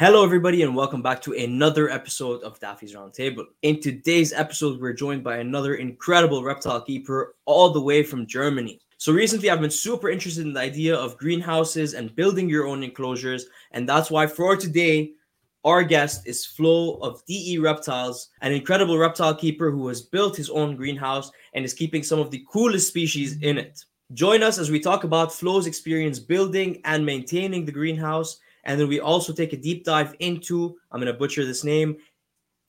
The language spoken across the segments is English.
Hello, everybody, and welcome back to another episode of Daffy's Roundtable. In today's episode, we're joined by another incredible reptile keeper all the way from Germany. So, recently, I've been super interested in the idea of greenhouses and building your own enclosures, and that's why for today, our guest is Flo of DE Reptiles, an incredible reptile keeper who has built his own greenhouse and is keeping some of the coolest species in it. Join us as we talk about Flo's experience building and maintaining the greenhouse and then we also take a deep dive into, I'm going to butcher this name,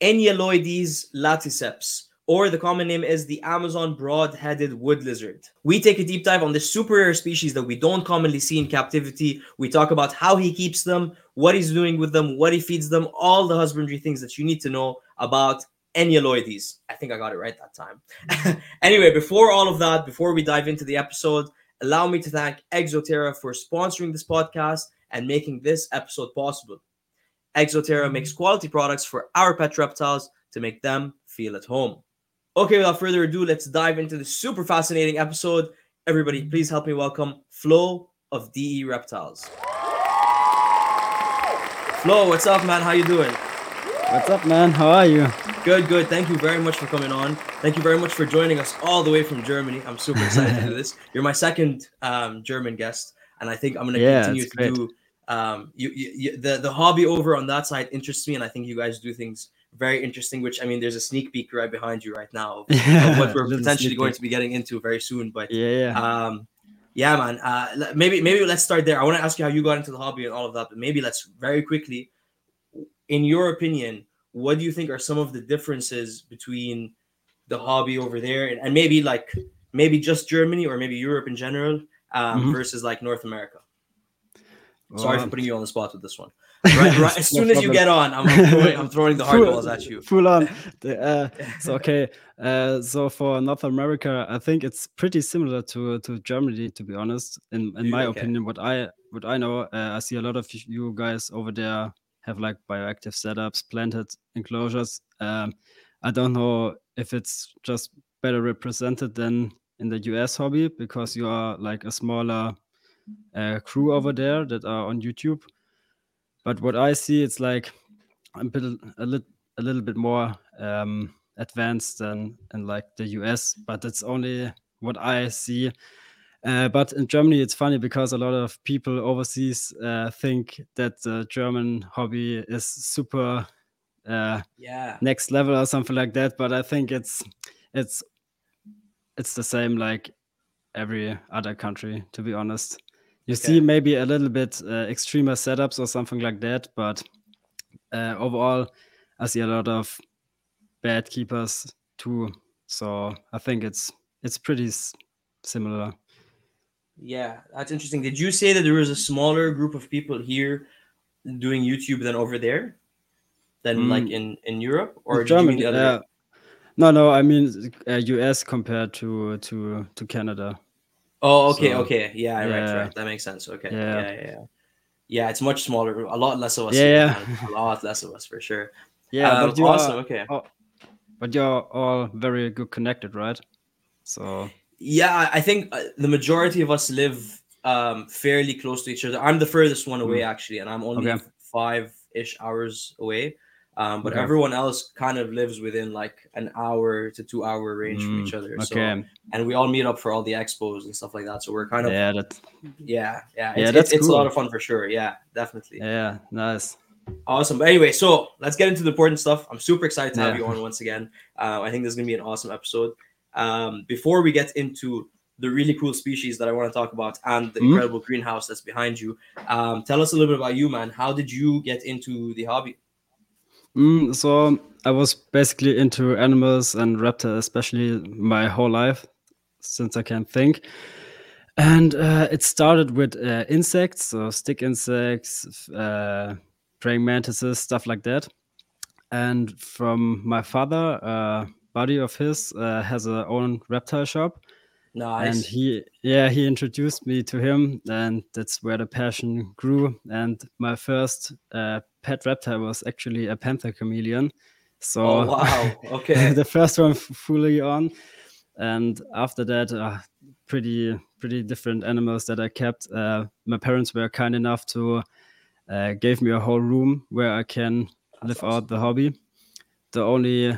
Enyalioides laticeps, or the common name is the Amazon broad-headed wood lizard. We take a deep dive on this super rare species that we don't commonly see in captivity. We talk about how he keeps them, what he's doing with them, what he feeds them, all the husbandry things that you need to know about Enyalioides. I think I got it right that time. anyway, before all of that, before we dive into the episode, allow me to thank Exo Terra for sponsoring this podcast and making this episode possible. Exo Terra makes quality products for our pet reptiles to make them feel at home. Okay, without further ado, let's dive into this super fascinating episode. Everybody, please help me welcome Flo of DE Reptiles. Flo, what's up, man? How you doing? What's up, man? How are you? Good, good. Thank you very much for coming on. Thank you very much for joining us all the way from Germany. I'm super excited to do this. You're my second um, German guest, and I think I'm going to Yeah, continue to great. do um you, you, the the hobby over on that side interests me and i think you guys do things very interesting which i mean there's a sneak peek right behind you right now of, of what we're potentially going to be getting into very soon but Yeah, yeah. um yeah man uh maybe maybe let's start there i want to ask you how you got into the hobby and all of that but maybe let's very quickly in your opinion what do you think are some of the differences between the hobby over there and, and maybe like maybe just germany or maybe europe in general um Mhm. versus like north america Sorry for Um, putting you on the spot with this one. Right, right. As No soon as you get on, I'm, I'm throwing, I'm throwing the hard balls at you. Full on. The, uh, so okay. Uh, so for North America, I think it's pretty similar to to Germany, to be honest. In in my okay. opinion, what I what I know, uh, I see a lot of you guys over there have like bioactive setups, planted enclosures. Um, I don't know if it's just better represented than in the US hobby because you are like a smaller uh, crew over there that are on YouTube. But what I see, it's like a bit a little a little bit more um, advanced than in like the US. But it's only what I see. Uh, but in Germany, it's funny because a lot of people overseas uh, think that the German hobby is super uh, Yeah. next level or something like that. But I think it's it's it's the same like every other country, to be honest. You Okay. see maybe a little bit uh, extremer setups or something like that, but uh, overall, I see a lot of bad keepers too. So I think it's it's pretty s- similar. Yeah, that's interesting. Did you say that there was a smaller group of people here doing YouTube than over there? Than like Mm. in in Europe, or In did you mean Germany, uh, no, no, I mean uh, US compared to to to Canada. Oh, okay, so, okay, yeah, right, yeah. right. That makes sense. Okay, Yeah. yeah, yeah, yeah. It's much smaller. A lot less of us. Yeah, yeah. a lot less of us for sure. Yeah, Um, but you awesome. are, Okay. oh, but you're all very good connected, right? So Yeah, I- think uh, the majority of us live um, fairly close to each other. I'm the furthest one away, actually, and I'm only Mm. Okay. five ish hours away. Um, but Okay. everyone else kind of lives within like an hour to two hour range from each Mm, other. So, okay, and we all meet up for all the expos and stuff like that. So we're kind of yeah, yeah, that yeah, Yeah, It's, that's it's, it's a lot of fun for sure. Yeah, definitely. yeah, nice. Awesome. But anyway, so let's get into the important stuff. I'm super excited to have you on once again. Uh, I think this is going to be an awesome episode. Um, before we get into the really cool species that I want to talk about and the Mhm. incredible greenhouse that's behind you, um, tell us a little bit about you, man. How did you get into the hobby? Mm, so I was basically into animals and reptiles, especially my whole life since I can think. And uh, it started with uh, insects, so stick insects, uh, praying mantises, stuff like that. And from my father, a buddy of his uh, has a own reptile shop, and he, yeah, he introduced me to him, and that's where the passion grew. And my first uh, pet reptile was actually a panther chameleon. So Oh, wow. Okay. the first one fully on, and after that, uh, pretty pretty different animals that I kept. Uh, my parents were kind enough to uh, gave me a whole room where I can live out the hobby. The only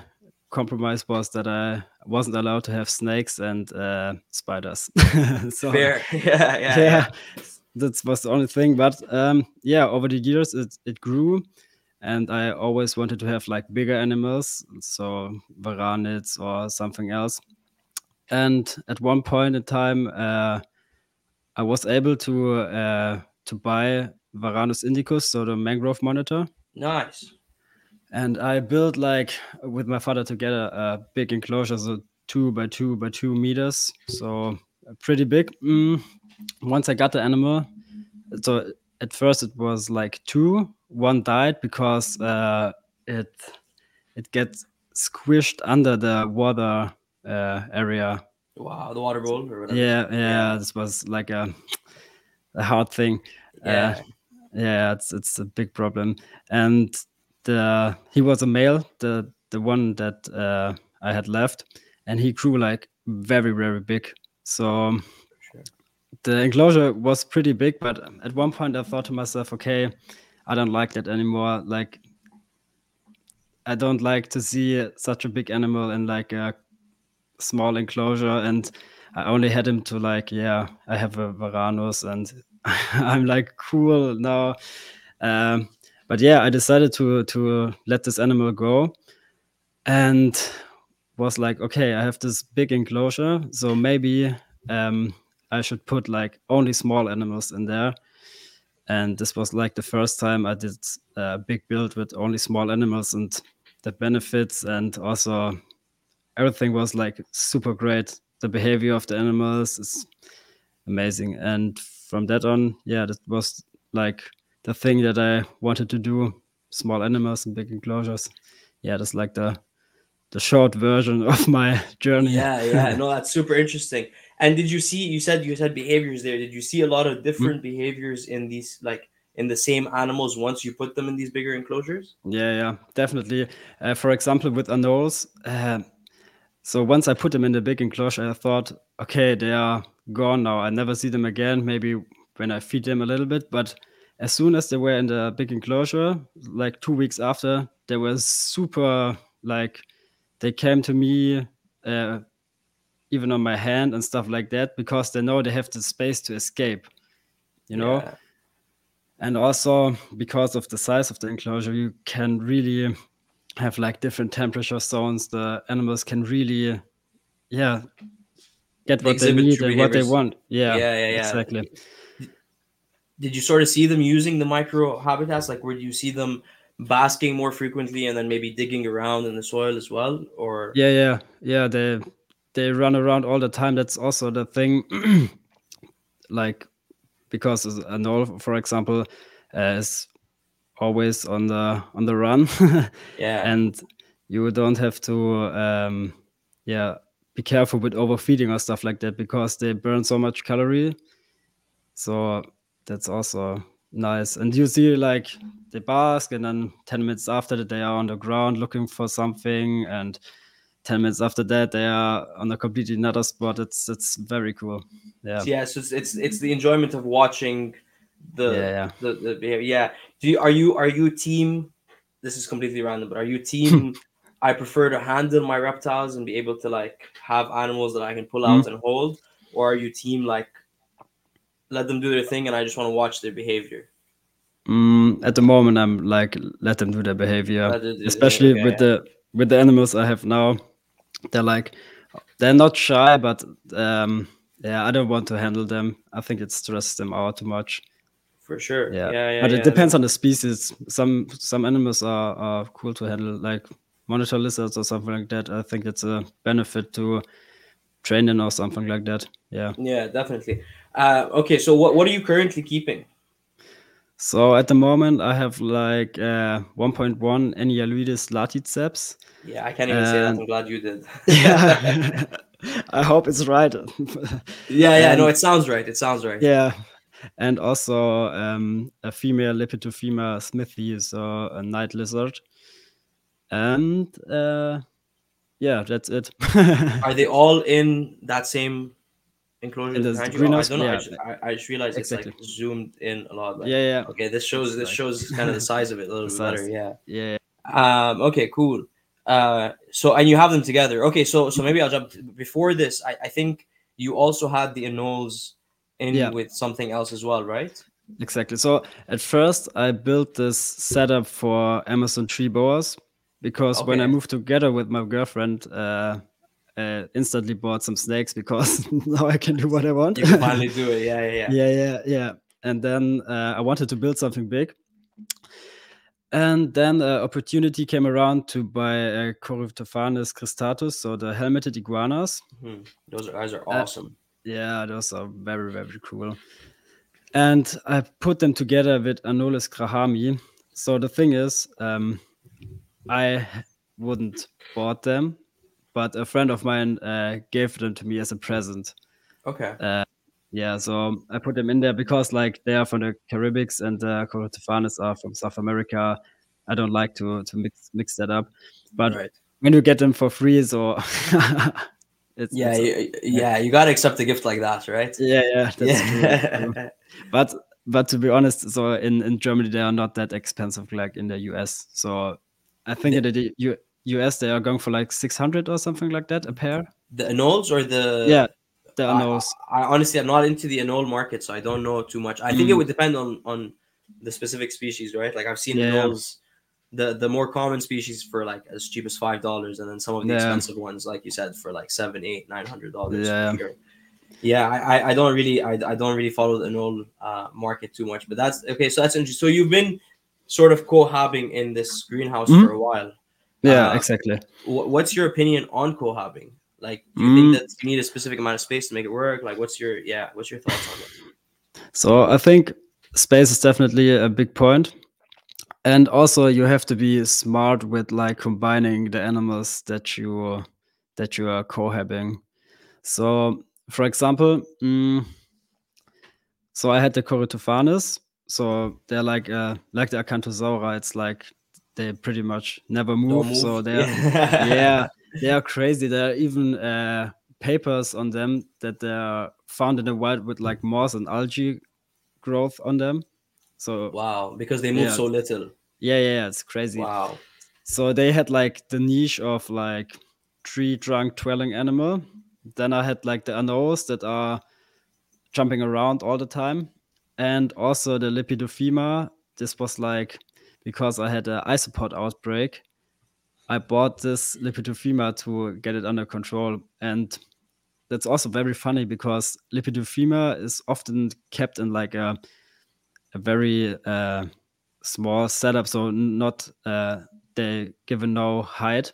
compromise was that I wasn't allowed to have snakes and uh, spiders. so, Fair, yeah, yeah, yeah, That was the only thing. But um, yeah, over the years it it grew, and I always wanted to have like bigger animals, so varanids or something else. And at one point in time, uh, I was able to uh, to buy Varanus indicus, so the mangrove monitor. Nice. And I built like with my father together a big enclosure, so two by two by two meters, so pretty big. Mm. Once I got the animal, so at first it was like two. One died because uh, it it gets squished under the water uh, area. Wow, the water bowl or whatever. Yeah, yeah, yeah. This was like a a hard thing. Yeah. Uh, yeah, it's it's a big problem. And the he was a male, the the one that uh, I had left, and he grew like very very big. So sure. the enclosure was pretty big, but at one point I thought to myself, okay, I don't like that anymore. Like I don't like to see such a big animal in like a small enclosure and I only had him to like, yeah, I have a Varanus and I'm like cool now. Um, but yeah, I decided to to let this animal go, and was like, okay, I have this big enclosure, so maybe um, I should put like only small animals in there. And this was like the first time I did a big build with only small animals, and the benefits and also everything was like super great. The behavior of the animals is amazing, and from that on, yeah, that was like the thing that I wanted to do: small animals and big enclosures. Yeah, that's like the the short version of my journey. Yeah, yeah, no, that's super interesting. And did you see? You said you said behaviors there. Did you see a lot of different mm-hmm. behaviors in these like? in the same animals once you put them in these bigger enclosures? Yeah, yeah, definitely. Uh, for example, with anoles, uh, so once I put them in the big enclosure, I thought, okay, they are gone now. I never see them again. Maybe when I feed them a little bit, but as soon as they were in the big enclosure, like two weeks after, they were super like they came to me uh, even on my hand and stuff like that because they know they have the space to escape, you know. Yeah. And also because of the size of the enclosure, you can really have like different temperature zones. The animals can really, yeah, get what they need and what they want. Yeah, yeah, yeah, yeah. exactly. Did you sort of see them using the micro habitats? Like, where do you see them basking more frequently and then maybe digging around in the soil as well? Or yeah, yeah, yeah. They they run around all the time. That's also the thing. like because a anole, for example, uh, is always on the on the run. yeah, and you don't have to um, yeah be careful with overfeeding or stuff like that because they burn so much calorie. So that's also nice. And you see like they bask, and then ten minutes after that they are on the ground looking for something, and ten minutes after that they are on a completely another spot. It's it's very cool. Yeah. Yeah. So it's it's, it's the enjoyment of watching the yeah, yeah. the, the behavior. Yeah. Do you are you are you team? This is completely random, but are you team? I prefer to handle my reptiles and be able to like have animals that I can pull out mm. and hold, or are you team like let them do their thing and I just want to watch their behavior? Mm, at the moment, I'm like let them do their behavior, especially okay, with yeah. the with the animals I have now. They're like they're not shy, but um, yeah, I don't want to handle them. I think it stresses them out too much. For sure. Yeah, yeah, yeah but yeah, it depends on the species. Some some animals are, are cool to handle, like monitor lizards or something like that. I think it's a benefit to train them or something like that. Yeah. Yeah, definitely. Uh, okay, so what what are you currently keeping? So at the moment, I have like uh, 1.1 Enyalioides laticeps. Yeah, I can't even and, say that. I'm glad you did. yeah, I hope it's right. yeah, yeah, and, no, it sounds right. It sounds right. Yeah, and also um, a female Lepidophyma smithii, so a night lizard and uh, yeah, that's it. Are they all in that same enclosures In the behind you? Oh, I don't know. I, yeah. just, I, I just realized Exactly. it's like zoomed in a lot. Like, yeah, yeah, Okay, this shows this shows kind of the size of it a little bit better. Yeah. yeah. Um. Okay. Cool. Uh. So and you have them together. Okay. So so maybe I'll jump before this. I I think you also had the anoles in Yeah. with something else as well, right? Exactly. So at first, I built this setup for Amazon tree boas because when I moved together with my girlfriend, uh, uh, instantly bought some snakes because now I can do what I want. You can finally do it. Yeah. Yeah. Yeah. yeah, yeah, yeah. And then uh, I wanted to build something big. And then an opportunity came around to buy a Corytophanes cristatus, so the helmeted iguanas. Mhm. Those guys are Uh, awesome. Yeah, those are very, very cool. And I put them together with Anolis grahami. So the thing is, um, I wouldn't bought them, but a friend of mine uh, gave them to me as a present. okay. Yeah, so I put them in there because like they are from the Caribbeans and the Corytophanes are from South America. I don't like to to mix mix that up, but right. when you get them for free, so it's Yeah. it's- You, yeah. You gotta accept a gift like that, right? yeah, yeah, that's true, true. yeah. but but to be honest so in in germany they are not that expensive like in the us so i think that the us they are going for like 600 or something like that a pair the anoles or the yeah the are I- I honestly I'm not into the anole market, so I don't know too much. I think it Mm. would depend on on the specific species, right? Like I've seen Yeah, anoles, the the more common species for like as cheap as five dollars, and then some of the Yeah. expensive ones, like you said, for like seven, eight, nine hundred dollars. Yeah. Yeah, I, I- don't really I, I don't really follow the anole uh, market too much, but that's okay. So that's interesting. So you've been sort of cohabbing in this greenhouse Mhm. for a while. Yeah uh, exactly Wh- What's your opinion on cohabbing? Like, do you Mm. think that you need a specific amount of space to make it work? Like, what's your yeah? What's your thoughts on it? so i think space is definitely a big point and also you have to be smart with like combining the animals that you that you are cohabbing. so for example mm, so i had the corytophanes so they're like uh like the acanthosaura it's like they pretty much never move, Don't so they're yeah they are crazy there are even uh papers on them that they are found in the wild with like moss and algae growth on them so Wow, because they move Yeah. so little. yeah yeah it's crazy Wow. so they had like the niche of like tree trunk dwelling animal. Then I had like the anoles that are jumping around all the time. And also the Lepidophyma. This was like because I had an isopod outbreak. I bought this Lepidophyma to get it under control. And that's also very funny because Lepidophyma is often kept in like a a very uh, small setup, so not uh, they given no height.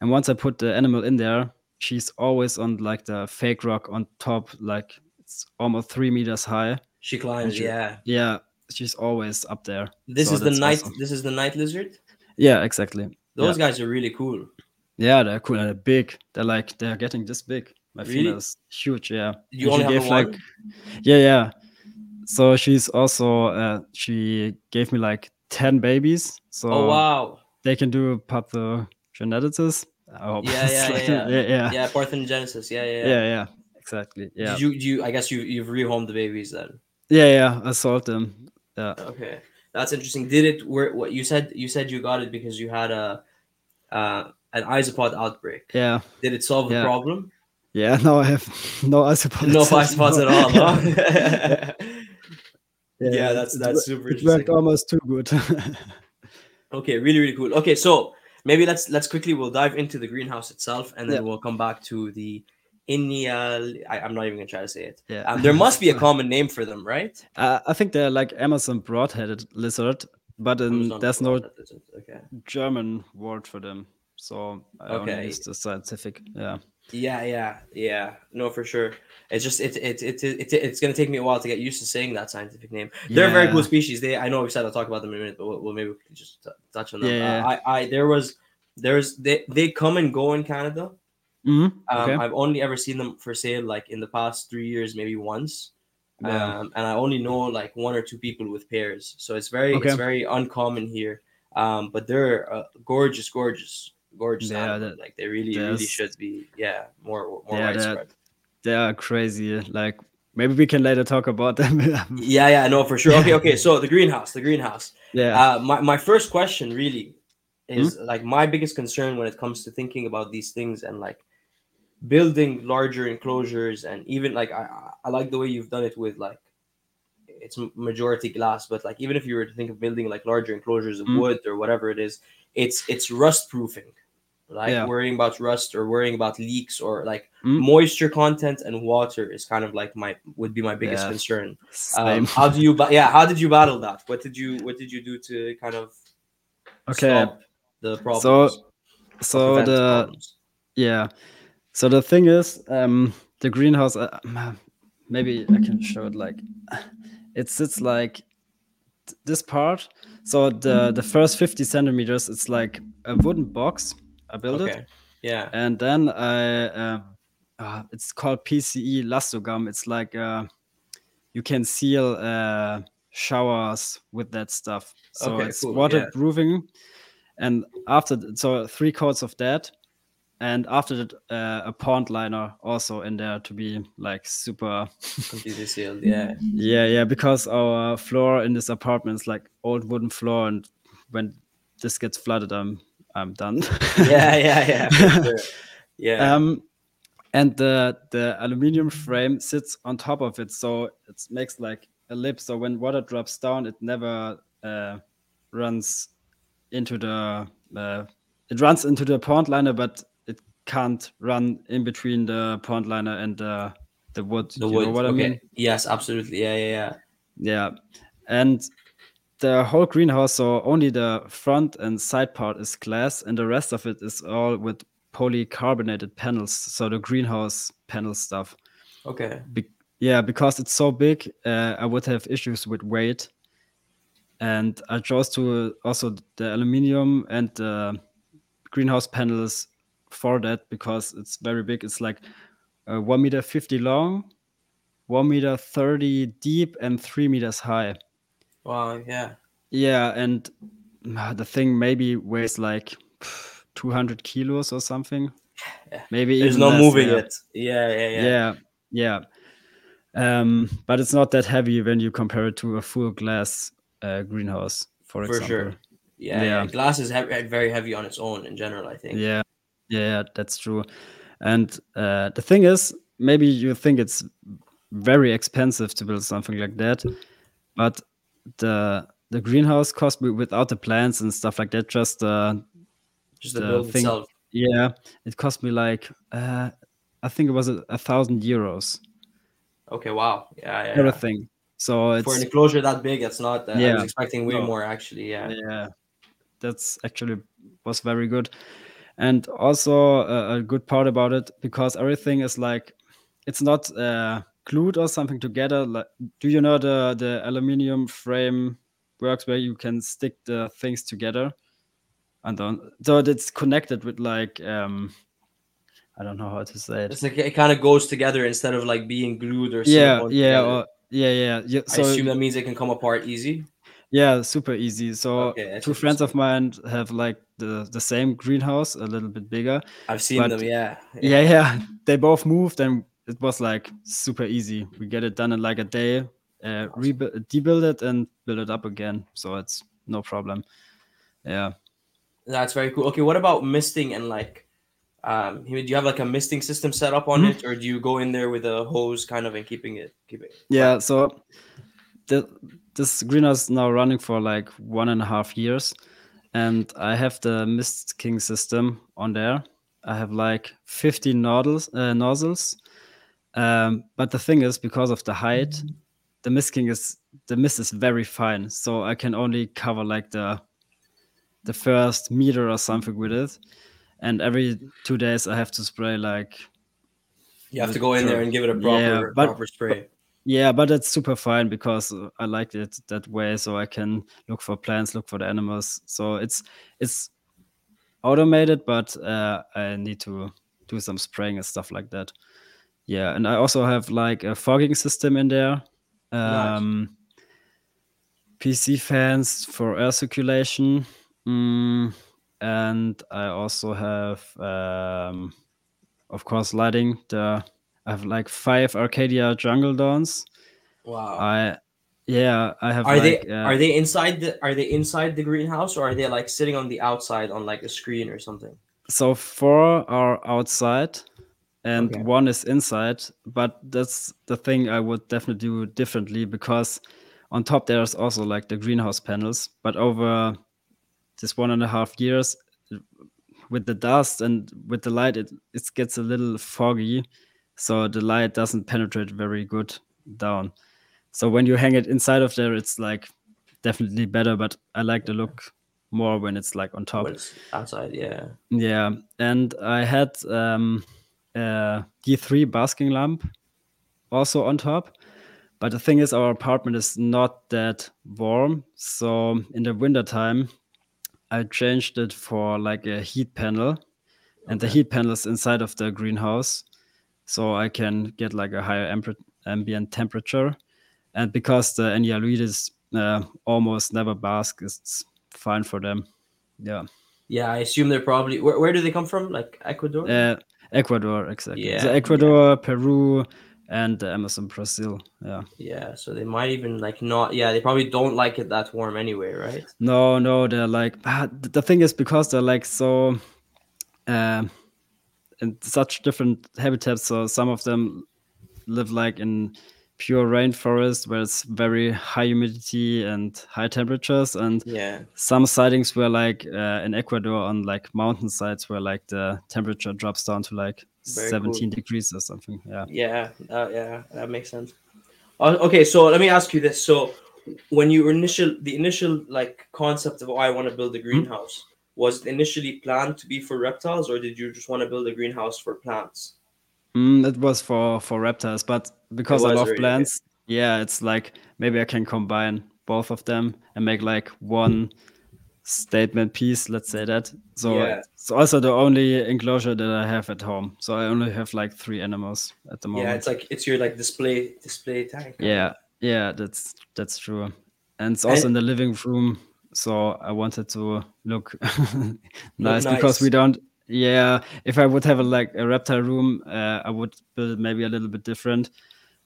And once I put the animal in there, she's always on like the fake rock on top, like it's almost three meters high. She climbs. she- Yeah. Yeah, she's always up there. This So is the night. awesome. This is the night lizard. Yeah, exactly. Those guys are really cool. Yeah, they're cool and they're big. They're like they're getting this big. My Really? female is huge. Yeah. You And only have gave, one. like yeah, yeah. So she's also uh, she gave me like ten babies. So oh wow. they can do pathogenetics. I hope. Yeah, yeah, like- yeah, yeah, yeah, Yeah, Parthenogenesis. Yeah, yeah, yeah, yeah. yeah, exactly. Yeah, Did you, do you? I guess you you've rehomed the babies then. yeah, yeah. I sold them. Yeah, Okay, that's interesting. Did it? Where what you said? You said you got it because you had a uh, an isopod outbreak. yeah, Did it solve the problem? yeah. No, I have no isopods. No isopods at all. Yeah. Huh? Yeah, that's- that's super It worked almost too good. Okay, really, really cool. Okay, so maybe let's let's quickly we'll dive into the greenhouse itself, and then Yeah. we'll come back to the Inia. I, I'm not even gonna try to say it. yeah, Um, there must be a common name for them, right? Uh, I think they're like Amazon broad-headed lizard, but in, there's no brought that, is it? Okay. German word for them. So I only use the scientific. Yeah, Yeah, yeah, yeah. No, for sure. It's just it it, it, it, it's gonna take me a while to get used to saying that scientific name. They're a very cool species. They I know we said I'll talk about them in a minute, but we'll, we'll maybe we can just t- touch on them. Yeah, Uh, I I there was there's they they come and go in Canada. Hmm Um, okay. I've only ever seen them for sale like in the past three years, maybe once. Yeah. Um, and I only know like one or two people with pairs, so it's very Okay. it's very uncommon here. Um, but they're uh, gorgeous, gorgeous, gorgeous. Yeah, that- like they really, really should be. Yeah, more more Yeah, widespread. they are crazy. Like maybe we can later talk about them. yeah, yeah, no, for sure. Okay, okay. So the greenhouse, the greenhouse. yeah. Uh, my my first question really is like my biggest concern when it comes to thinking about these things and like building larger enclosures and even like I I- like the way you've done it with like it's majority glass, but like even if you were to think of building like larger enclosures of Mm. wood or whatever it is, it's it's rust proofing. Like Yeah. worrying about rust or worrying about leaks or like Mm. moisture content and water is kind of like my would be my biggest Yeah. concern. Um, how do you yeah, how did you battle that? What did you what did you do to kind of okay. stop the problems? So so the problems? yeah. So the thing is, um, the greenhouse. Uh, maybe I can show it. Like, it sits like th- this part. So the the first fifty centimeters, it's like a wooden box. I built it, Yeah. and then I. Um, uh, it's called PCI Lastogum. It's like uh, you can seal uh, showers with that stuff. So Okay, it's cool, yeah. waterproofing. And after so three coats of that, and after that uh, a pond liner also in there to be like super. Completely sealed. Yeah. yeah, yeah, because our floor in this apartment is like old wooden floor, and when this gets flooded, I'm I'm done. Yeah. Yeah. Yeah. sure. Yeah. Um, and the the aluminium frame sits on top of it, so it makes like a lip. So when water drops down, it never uh, runs into the uh, it runs into the pond liner, but can't run in between the pond liner and the the wood. the you wood. know what okay. I mean? Yes. Absolutely. Yeah. Yeah. Yeah. Yeah, and the whole greenhouse, so only the front and side part is glass, and the rest of it is all with polycarbonated panels. So the greenhouse panel stuff. Okay. Be- yeah, because it's so big, uh, I would have issues with weight. And I chose to also the aluminium and the greenhouse panels for that because it's very big. It's like uh, one meter fifty long, one meter thirty deep, and three meters high. Wow. Yeah. Yeah, and uh, the thing maybe weighs like 200 kilos or something. Yeah. Maybe it's not less, moving yeah. it. Yeah. Yeah. Yeah. Yeah, yeah. Um, but it's not that heavy when you compare it to a full glass uh, greenhouse, for, For example. sure. Yeah, yeah. Glass is heavy, very heavy on its own in general. I think. Yeah, yeah, that's true. And uh, the thing is, maybe you think it's very expensive to build something like that, but the the greenhouse cost me without the plants and stuff like that. Just uh, Just the, build thing- itself. yeah, it cost me like uh, I think it was a, a thousand euros Okay. Wow. Yeah. Yeah. yeah. everything. So it's For an enclosure that big, it's not. Uh, I Yeah. was expecting way No. more actually. Yeah. yeah that's actually was very good and also a, a good part about it because everything is like it's not uh, glued or something together like do you know the the aluminium frame works where you can stick the things together? And then so it's connected with like um i don't know how to say it. It's like it kind of goes together instead of like being glued or yeah yeah or, yeah yeah yeah. I so assume that means it can come apart easy. Yeah, super easy. So Okay, two friends of mine have like the the same greenhouse, a little bit bigger. I've seen But- them. Yeah. Yeah, yeah. They both moved, and it was like super easy. We get it done in like a day, uh, rebuild, debuild it, and build it up again. So it's no problem. Yeah. That's very cool. Okay, what about misting and like, um, do you have like a misting system set up on Mhm. it, or do you go in there with a hose kind of and keeping it, keeping it? Yeah. So the this greenhouse is now running for like one and a half years, and I have the MistKing system on there. I have like 50 nozzles, uh, nozzles. Um, but the thing is, because of the height, the MistKing is the mist is very fine, so I can only cover like the the first meter or something with it. And every two days, I have to spray like You have to go in there and give it a proper, Yeah, but- proper spray. Yeah, but it's super fine because uh, I like it that way. So I can look for plants, look for the animals. So it's it's automated, but uh, I need to do some spraying and stuff like that. Yeah, and I also have like a fogging system in there. Nice. Um, PC fans for air circulation, mm, and I also have, um, of course, lighting. The I have like five Arcadia Jungle Dawns. Wow. I yeah, I have. are like, they uh, are they inside the are they inside the greenhouse or are they like sitting on the outside on like a screen or something? so four are outside and Okay. one is inside but that's the thing i would definitely do differently because on top there's also like the greenhouse panels but over this one and a half years with the dust and with the light it, it gets a little foggy so the light doesn't penetrate very good down so when you hang it inside of there it's like definitely better but i like the look more when it's like on top When it's outside, yeah. yeah, and I had um, a D3 basking lamp also on top. But the thing is, our apartment is not that warm. So in the wintertime, I changed it for like a heat panel. And the heat panel is inside of the greenhouse. So I can get like a higher ambient, ambient temperature. And because the Enyalioides uh, almost never bask, it's fine for them. Yeah. Yeah, I assume they're probably where, where do they come from? Like Ecuador? Uh, Ecuador, exactly. Yeah, So yeah. Ecuador, Peru, and the Amazon Brazil. Yeah. yeah, so they might even like not yeah, they probably don't like it that warm anyway, right? No, no, they're like the thing is because they're like so uh, in such different habitats. So some of them live like in pure rainforest where it's very high humidity and high temperatures, and Yeah. some sightings were like uh, in Ecuador on like mountain sides where like the temperature drops down to like Very 17 degrees or something. Yeah. Yeah, uh, yeah, that makes sense. Uh, okay, so let me ask you this: so, when you were initial, the initial like concept of oh, I want to build a greenhouse, was it initially planned to be for reptiles, or did you just want to build a greenhouse for plants? Mm, it was for for reptiles, but because I love okay. plants, yeah, it's like maybe I can combine both of them and make like one statement piece. Let's say that. So Yeah. it's also the only enclosure that I have at home. So I only have like three animals at the moment. Yeah, it's like it's your like display display tank. yeah, yeah, that's that's true, and it's also in the living room. So I wanted to look nice, because we don't. Yeah, if I would have a, like a reptile room, uh, I would build it maybe a little bit different.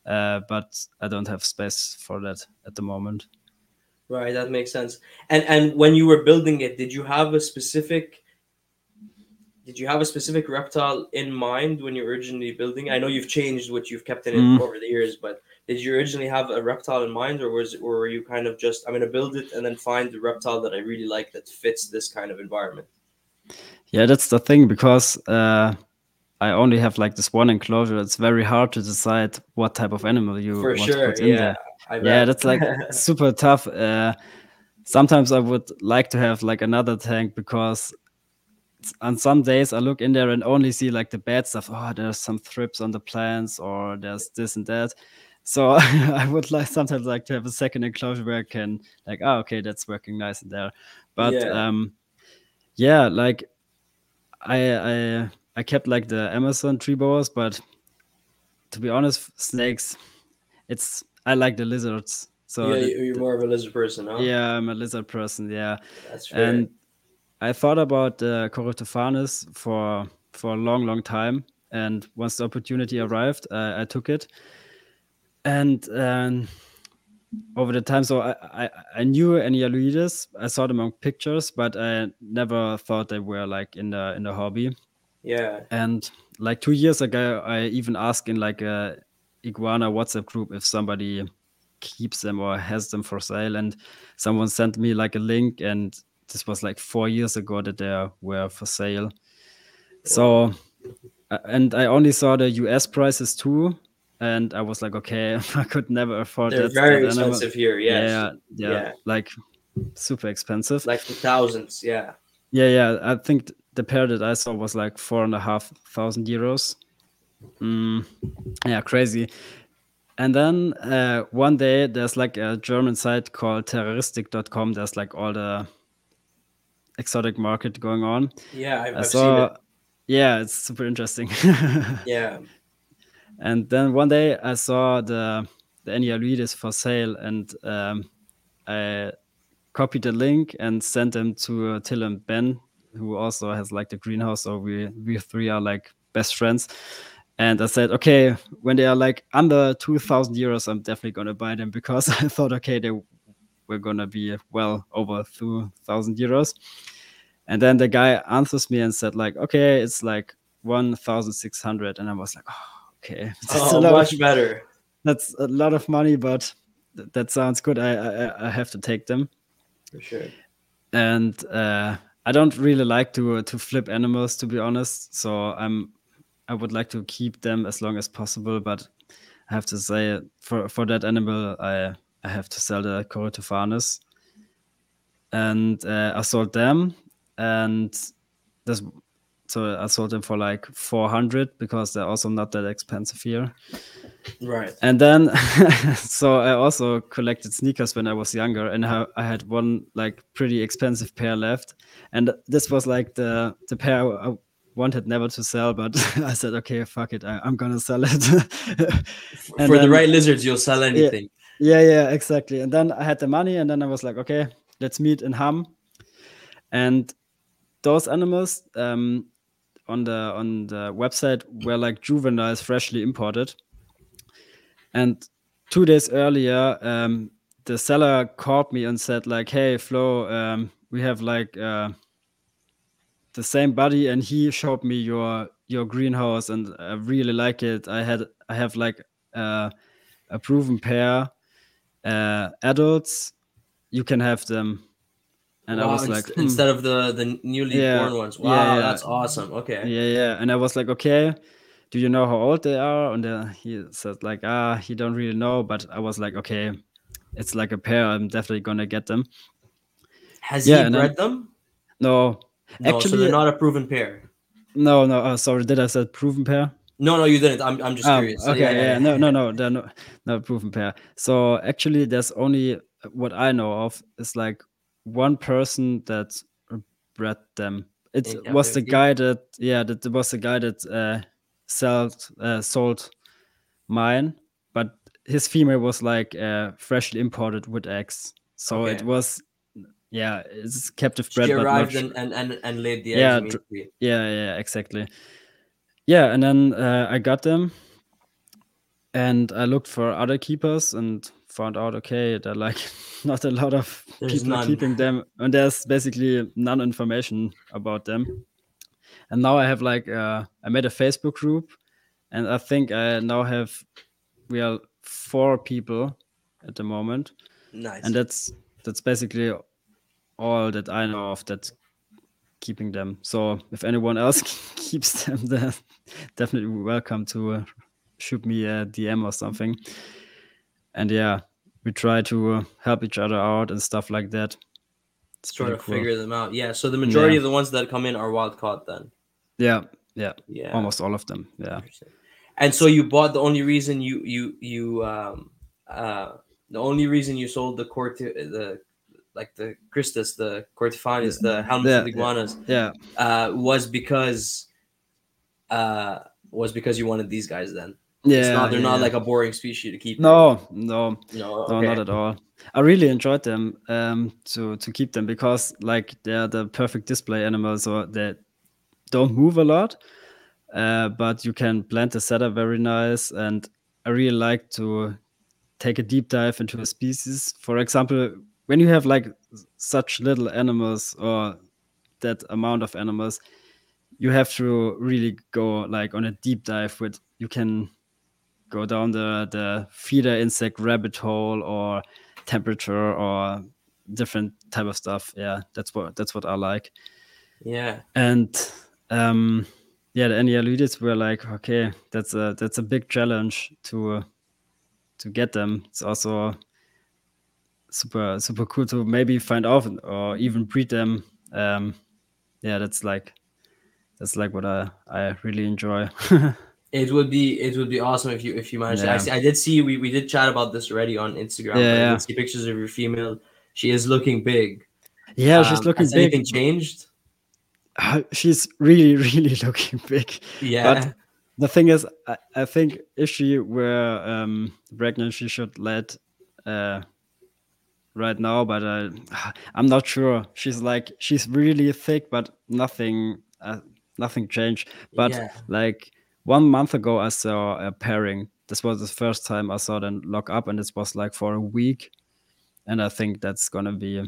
Uh, but I don't have space for that at the moment. Right, that makes sense. And and when you were building it, did you have a specific did you have a specific reptile in mind when you were originally building? I know you've changed what you've kept in it Mm. over the years, but did you originally have a reptile in mind, or was or were you kind of just I'm gonna build it and then find the reptile that I really like that fits this kind of environment? Yeah, that's the thing because uh, I only have like this one enclosure. It's very hard to decide what type of animal you For want sure, to put in yeah. there. Yeah that's like super tough uh sometimes i would like to have like another tank because on some days i look in there and only see like the bad stuff oh there's some thrips on the plants or there's this and that so i would like sometimes like to have a second enclosure where i can like oh okay that's working nice in there but Yeah. um yeah like i i i kept like the amazon tree boas but to be honest snakes it's i like the lizards so yeah, you- you're more of a lizard person, huh? yeah i'm a lizard person yeah that's fair. and i thought about uh, Corytophanes for for a long long time and once the opportunity arrived i, I took it and um, over the time so i i, I knew Enyalioides. i saw them on pictures but i never thought they were like in the in the hobby. Yeah, and like two years ago, I even asked in like a iguana WhatsApp group if somebody keeps them or has them for sale, and someone sent me like a link, and this was like four years ago that they were for sale. So, and I only saw the US prices too, and I was like, okay, I could never afford they're that. very that expensive here. Yes. Yeah, yeah, Yeah. like super expensive. like the thousands. Yeah. Yeah, yeah. I think the pair that I saw was like four and a half thousand euros. Mm, yeah, crazy. And then uh, one day there's like a German site called terraristik.com. There's like all the exotic market going on. Yeah, I've, I I've seen it. yeah, it's super interesting. Yeah. And then one day I saw the the Enyalioides for sale, and um, I copied the link and sent them to uh, Till and Ben, who also has like the greenhouse. So we we three are like best friends. And I said, okay, when they are like under 2,000 euros, I'm definitely to buy them because I thought, okay, they were to be well over 2,000 euros. And then the guy answers me and said, like, okay, it's like 1,600. And I was like, oh, okay. oh, much of, better. That's a lot of money, but th- that sounds good. I, I, I have to take them. For sure. And uh, I don't really like to to flip animals, to be honest. So I'm I would like to keep them as long as possible, but I have to say for for that animal, I I have to sell the Corytophanes, and uh, I sold them, and this so I sold them for like 400 because they're also not that expensive here. Right. And then, so I also collected sneakers when I was younger, and I, I had one like pretty expensive pair left, and this was like the the pair I wanted never to sell, but I said, okay, fuck it, I, am gonna sell it. For then, the right lizards, you'll sell anything. Yeah, yeah, yeah, exactly. And then I had the money, and then I was like, okay, let's meet in Hamm, And those animals um, on the on the website were like juveniles, freshly imported. And two days earlier, um, the seller called me and said, like, hey, Flo, um, we have like. Uh, the same buddy and he showed me your your greenhouse and I really like it. I had I have like uh, a proven pair uh, adults. You can have them. And wow, I was like, instead hmm. of the the newly yeah, born ones. Wow, yeah, yeah. that's awesome. Okay. Yeah, yeah. And I was like, okay, do you know how old they are? And uh, he said like, ah, he don't really know. But I was like, okay, it's like a pair. I'm definitely gonna get them. Has yeah, he bred them? No, no, Actually, so they're not a proven pair. No, no. Uh, sorry, did I say proven pair? No, no, you didn't. I'm, I'm just um, curious. okay, yeah, yeah, yeah, no, no, no. They're not, not proven pair. So actually, there's only what I know of is like one person that bred them. It yeah, was the guy that, yeah, that was the guy that uh, sold uh, sold mine, but his female was like uh, freshly imported with eggs. So okay. it was yeah, it's captive bred. She arrived and, and, and, and laid the yeah, eggs yeah, yeah, exactly. Yeah, and then uh, I got them, and I looked for other keepers and found out okay, there like not a lot of there's people none. keeping them, and there's basically none information about them. And now I have like uh, I made a Facebook group, and I think I now have we are four people at the moment. Nice. And that's that's basically all that I know of that keeping them. So if anyone else keeps them, they're definitely welcome to uh, shoot me a DM or something. And yeah, we try to uh, help each other out and stuff like that. It's Sort of cool. figure them out. Yeah. So the majority yeah. of the ones that come in are wild caught then. Yeah. Yeah. Yeah. Almost all of them. Yeah. And so you bought the only reason you you you um uh the only reason you sold the court the like the Christus, the Corytophanes, the helmets yeah, iguanas, yeah, uh, was because uh, was because you wanted these guys then. Yeah, not, they're yeah. not like a boring species to keep. No, no, no, okay. no, not at all. I really enjoyed them um, to to keep them because like they're the perfect display animals, so they don't move a lot, uh, but you can blend the setup very nice. And I really like to take a deep dive into a species. For example, when you have like such little animals or that amount of animals you have to really go like on a deep dive with you can go down the the feeder insect rabbit hole or temperature or different type of stuff yeah that's what that's what i like yeah and um yeah the Enyalioides were like okay that's a that's a big challenge to uh, to get them it's also super super cool to maybe find out or even breed them. Um, yeah, that's like that's like what I I really enjoy. it would be it would be awesome if you if you managed. Yeah. To, I, I did see we we did chat about this already on Instagram. Yeah, yeah. see pictures of your female. She is looking big. Yeah, um, she's looking has big. Anything changed? Uh, she's really really looking big. Yeah. But the thing is, I, I think if she were um, pregnant, she should let uh, right now, but uh, I'm not sure. She's like she's really thick, but nothing uh, nothing changed. But yeah. like one month ago I saw a pairing. This was the first time I saw them lock up, and this was like for a week. And I think that's gonna be,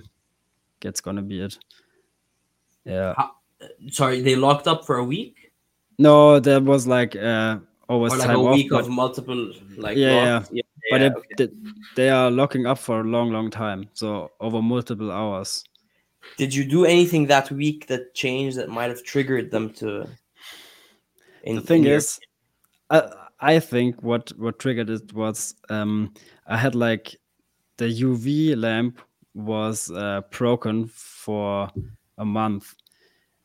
that's gonna be it. Yeah. How, sorry, they locked up for a week. No, there was like uh, always or like time a off, week but- of multiple like Yeah, locks? yeah, but yeah, it, okay. they, they are locking up for a long, long time. So over multiple hours. Did you do anything that week that changed that might have triggered them to? In, the thing is, I I think what what triggered it was um I had like the UV lamp was uh, broken for a month,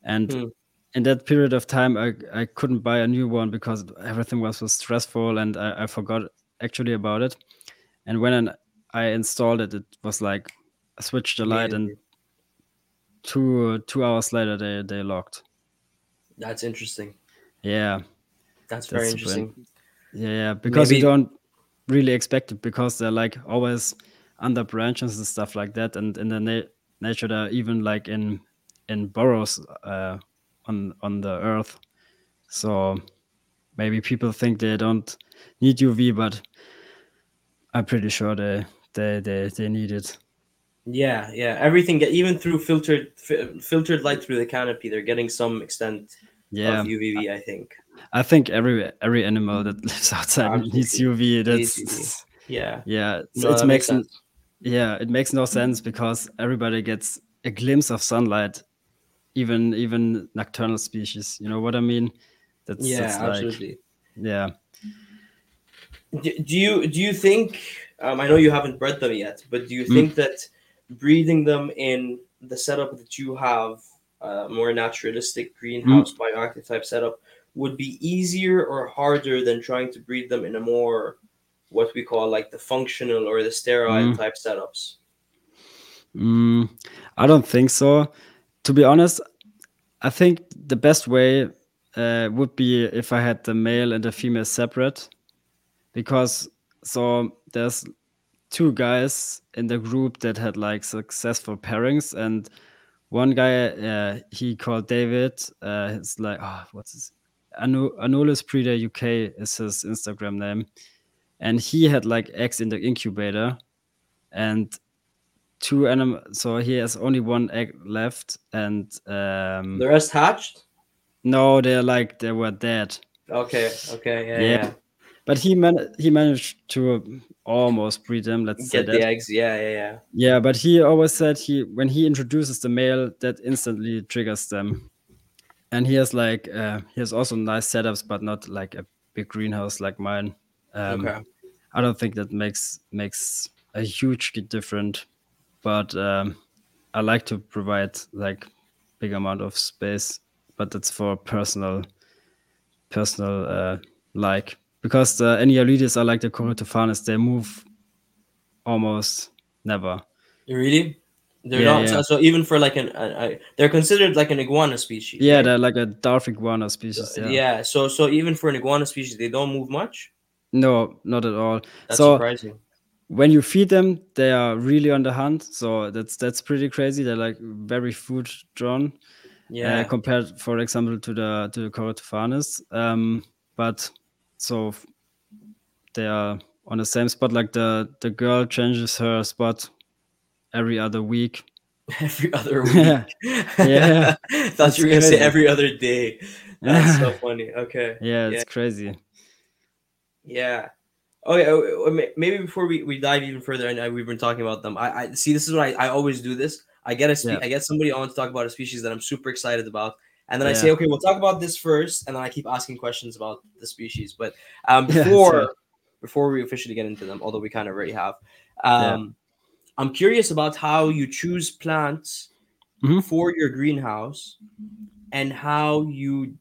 and Hmm. in that period of time I I couldn't buy a new one because everything was so stressful and I, I forgot actually about it, and when an- I installed it, it was like I switched the light and two two hours later they they locked. that's interesting. Yeah. That's very That's super interesting. Yeah, yeah, because Maybe- you don't really expect it because they're like always under branches and stuff like that, and in the na- nature they're even like in in burrows uh, on on the earth. So maybe people think they don't need UV, but I'm pretty sure they they they, they need it. Yeah, yeah. Everything, get, even through filtered fi- filtered light through the canopy, they're getting some extent Yeah, of UVB. I think. I think every every animal that lives outside needs Absolutely. UV. Needs That's Yeah. yeah, No, it makes makes yeah it makes no sense because everybody gets a glimpse of sunlight even even nocturnal species you know what i mean that's, Yeah, that's like absolutely. yeah Do, do you do you think? Um, I know you haven't bred them yet, but do you Mm. think that breeding them in the setup that you have, uh, more naturalistic greenhouse Mm. bioactive type setup, would be easier or harder than trying to breed them in a more what we call like the functional or the sterile Mm. type setups? Mm, i don't think so to be honest i think the best way uh, would be if i had the male and the female separate because so there's two guys in the group that had like successful pairings and one guy uh, he called david uh it's like oh what's his Anu- Anulus Breeder UK is his Instagram name, and he had like eggs in the incubator, and two animal. So he has only one egg left, and um, The rest hatched. no, they're like they were dead. Okay. Okay. Yeah. Yeah, Yeah. But he man he managed to almost breed them. Let's say Get that. the eggs. Yeah. Yeah. Yeah. Yeah, but he always said he when he introduces the male, that instantly triggers them. And he has like uh, he has also nice setups, but not like a big greenhouse like mine. Um, okay. I don't think that makes makes a huge difference, but um, I like to provide like big amount of space, but that's for personal personal uh, like because the Enyalioides are like the Corytophanes, they move almost never. Really? They're Yeah, not. So, yeah. so even for like an, a, they're considered like an iguana species. Yeah, right? they're like a dwarf iguana species. yeah. Yeah. So so even for an iguana species, they don't move much. No, not at all. That's so surprising. when you feed them, they are really on the hunt. So that's that's pretty crazy. They're like very food drawn. Yeah. uh, compared, for example, to the to the Corytophanes. Um, but so they are on the same spot. Like the the girl changes her spot every other week. every other week. Yeah. Yeah. Thought you were gonna say every other day. That's so funny. Okay. Yeah, it's Yeah. crazy. Yeah. Okay. oh, oh, Maybe before we, we dive even further, and uh, we've been talking about them. I, I see. This is what I, I always do. This. I get a spe- Yeah. I get somebody on to talk about a species that I'm super excited about, and then I say, okay, we'll talk about this first, and then I keep asking questions about the species. But um, Yeah, before sure. before we officially get into them, although we kind of already have, um, I'm curious about how you choose plants Mhm. for your greenhouse, and how you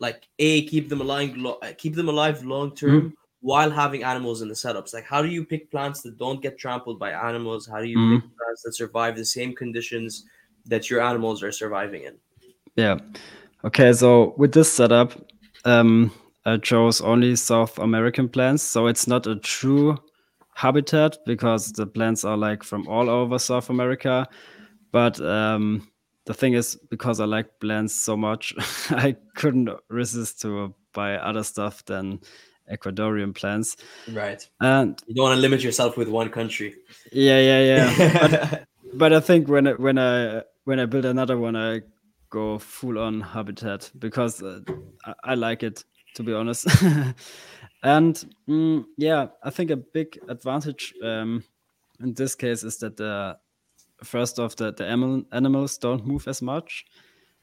like a keep them alive lo- uh, keep them alive long term Mm-hmm. while having animals in the setups like how do you pick plants that don't get trampled by animals how do you Mhm. pick plants that survive the same conditions that your animals are surviving in Yeah. Okay, so with this setup, um, I chose only South American plants. So it's not a true habitat because the plants are like from all over South America. But um, the thing is, because I like plants so much, I couldn't resist to buy other stuff than Ecuadorian plants. Right. And You don't want to limit yourself with one country. yeah, yeah, yeah. but, but I think when I, when I when I build another one, I go full on habitat because uh, I, I like it to be honest. and mm, yeah, I think a big advantage um, in this case is that the first off the the animal, animals don't move as much,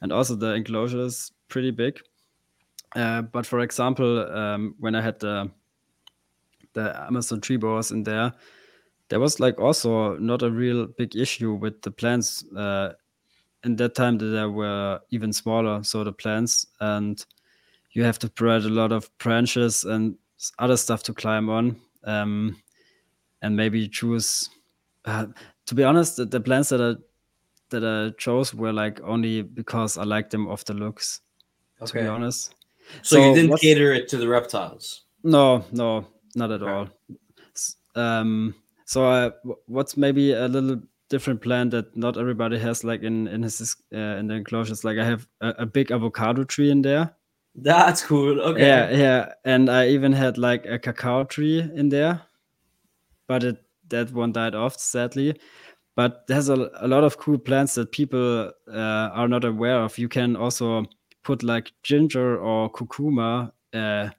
and also the enclosure is pretty big. Uh, but for example, um, when I had the the Amazon tree boas in there, there was like also not a real big issue with the plants. Uh, in that time, that they were even smaller, so the plants, and you have to provide a lot of branches and other stuff to climb on, um, and maybe choose. Uh, to be honest, the, the plants that I that I chose were like only because I liked them off the looks. To be honest, So, you didn't cater it to the reptiles. No, no, not at Okay. all. Um, so wh- what's maybe a little different plant that not everybody has, like in in his uh, in the enclosures. Like I have a, a big avocado tree in there. That's cool. Okay. Yeah, yeah, and I even had like a cacao tree in there, but it that one died off sadly. But there's a, a lot of cool plants that people uh, are not aware of. You can also put like ginger or curcuma, uh,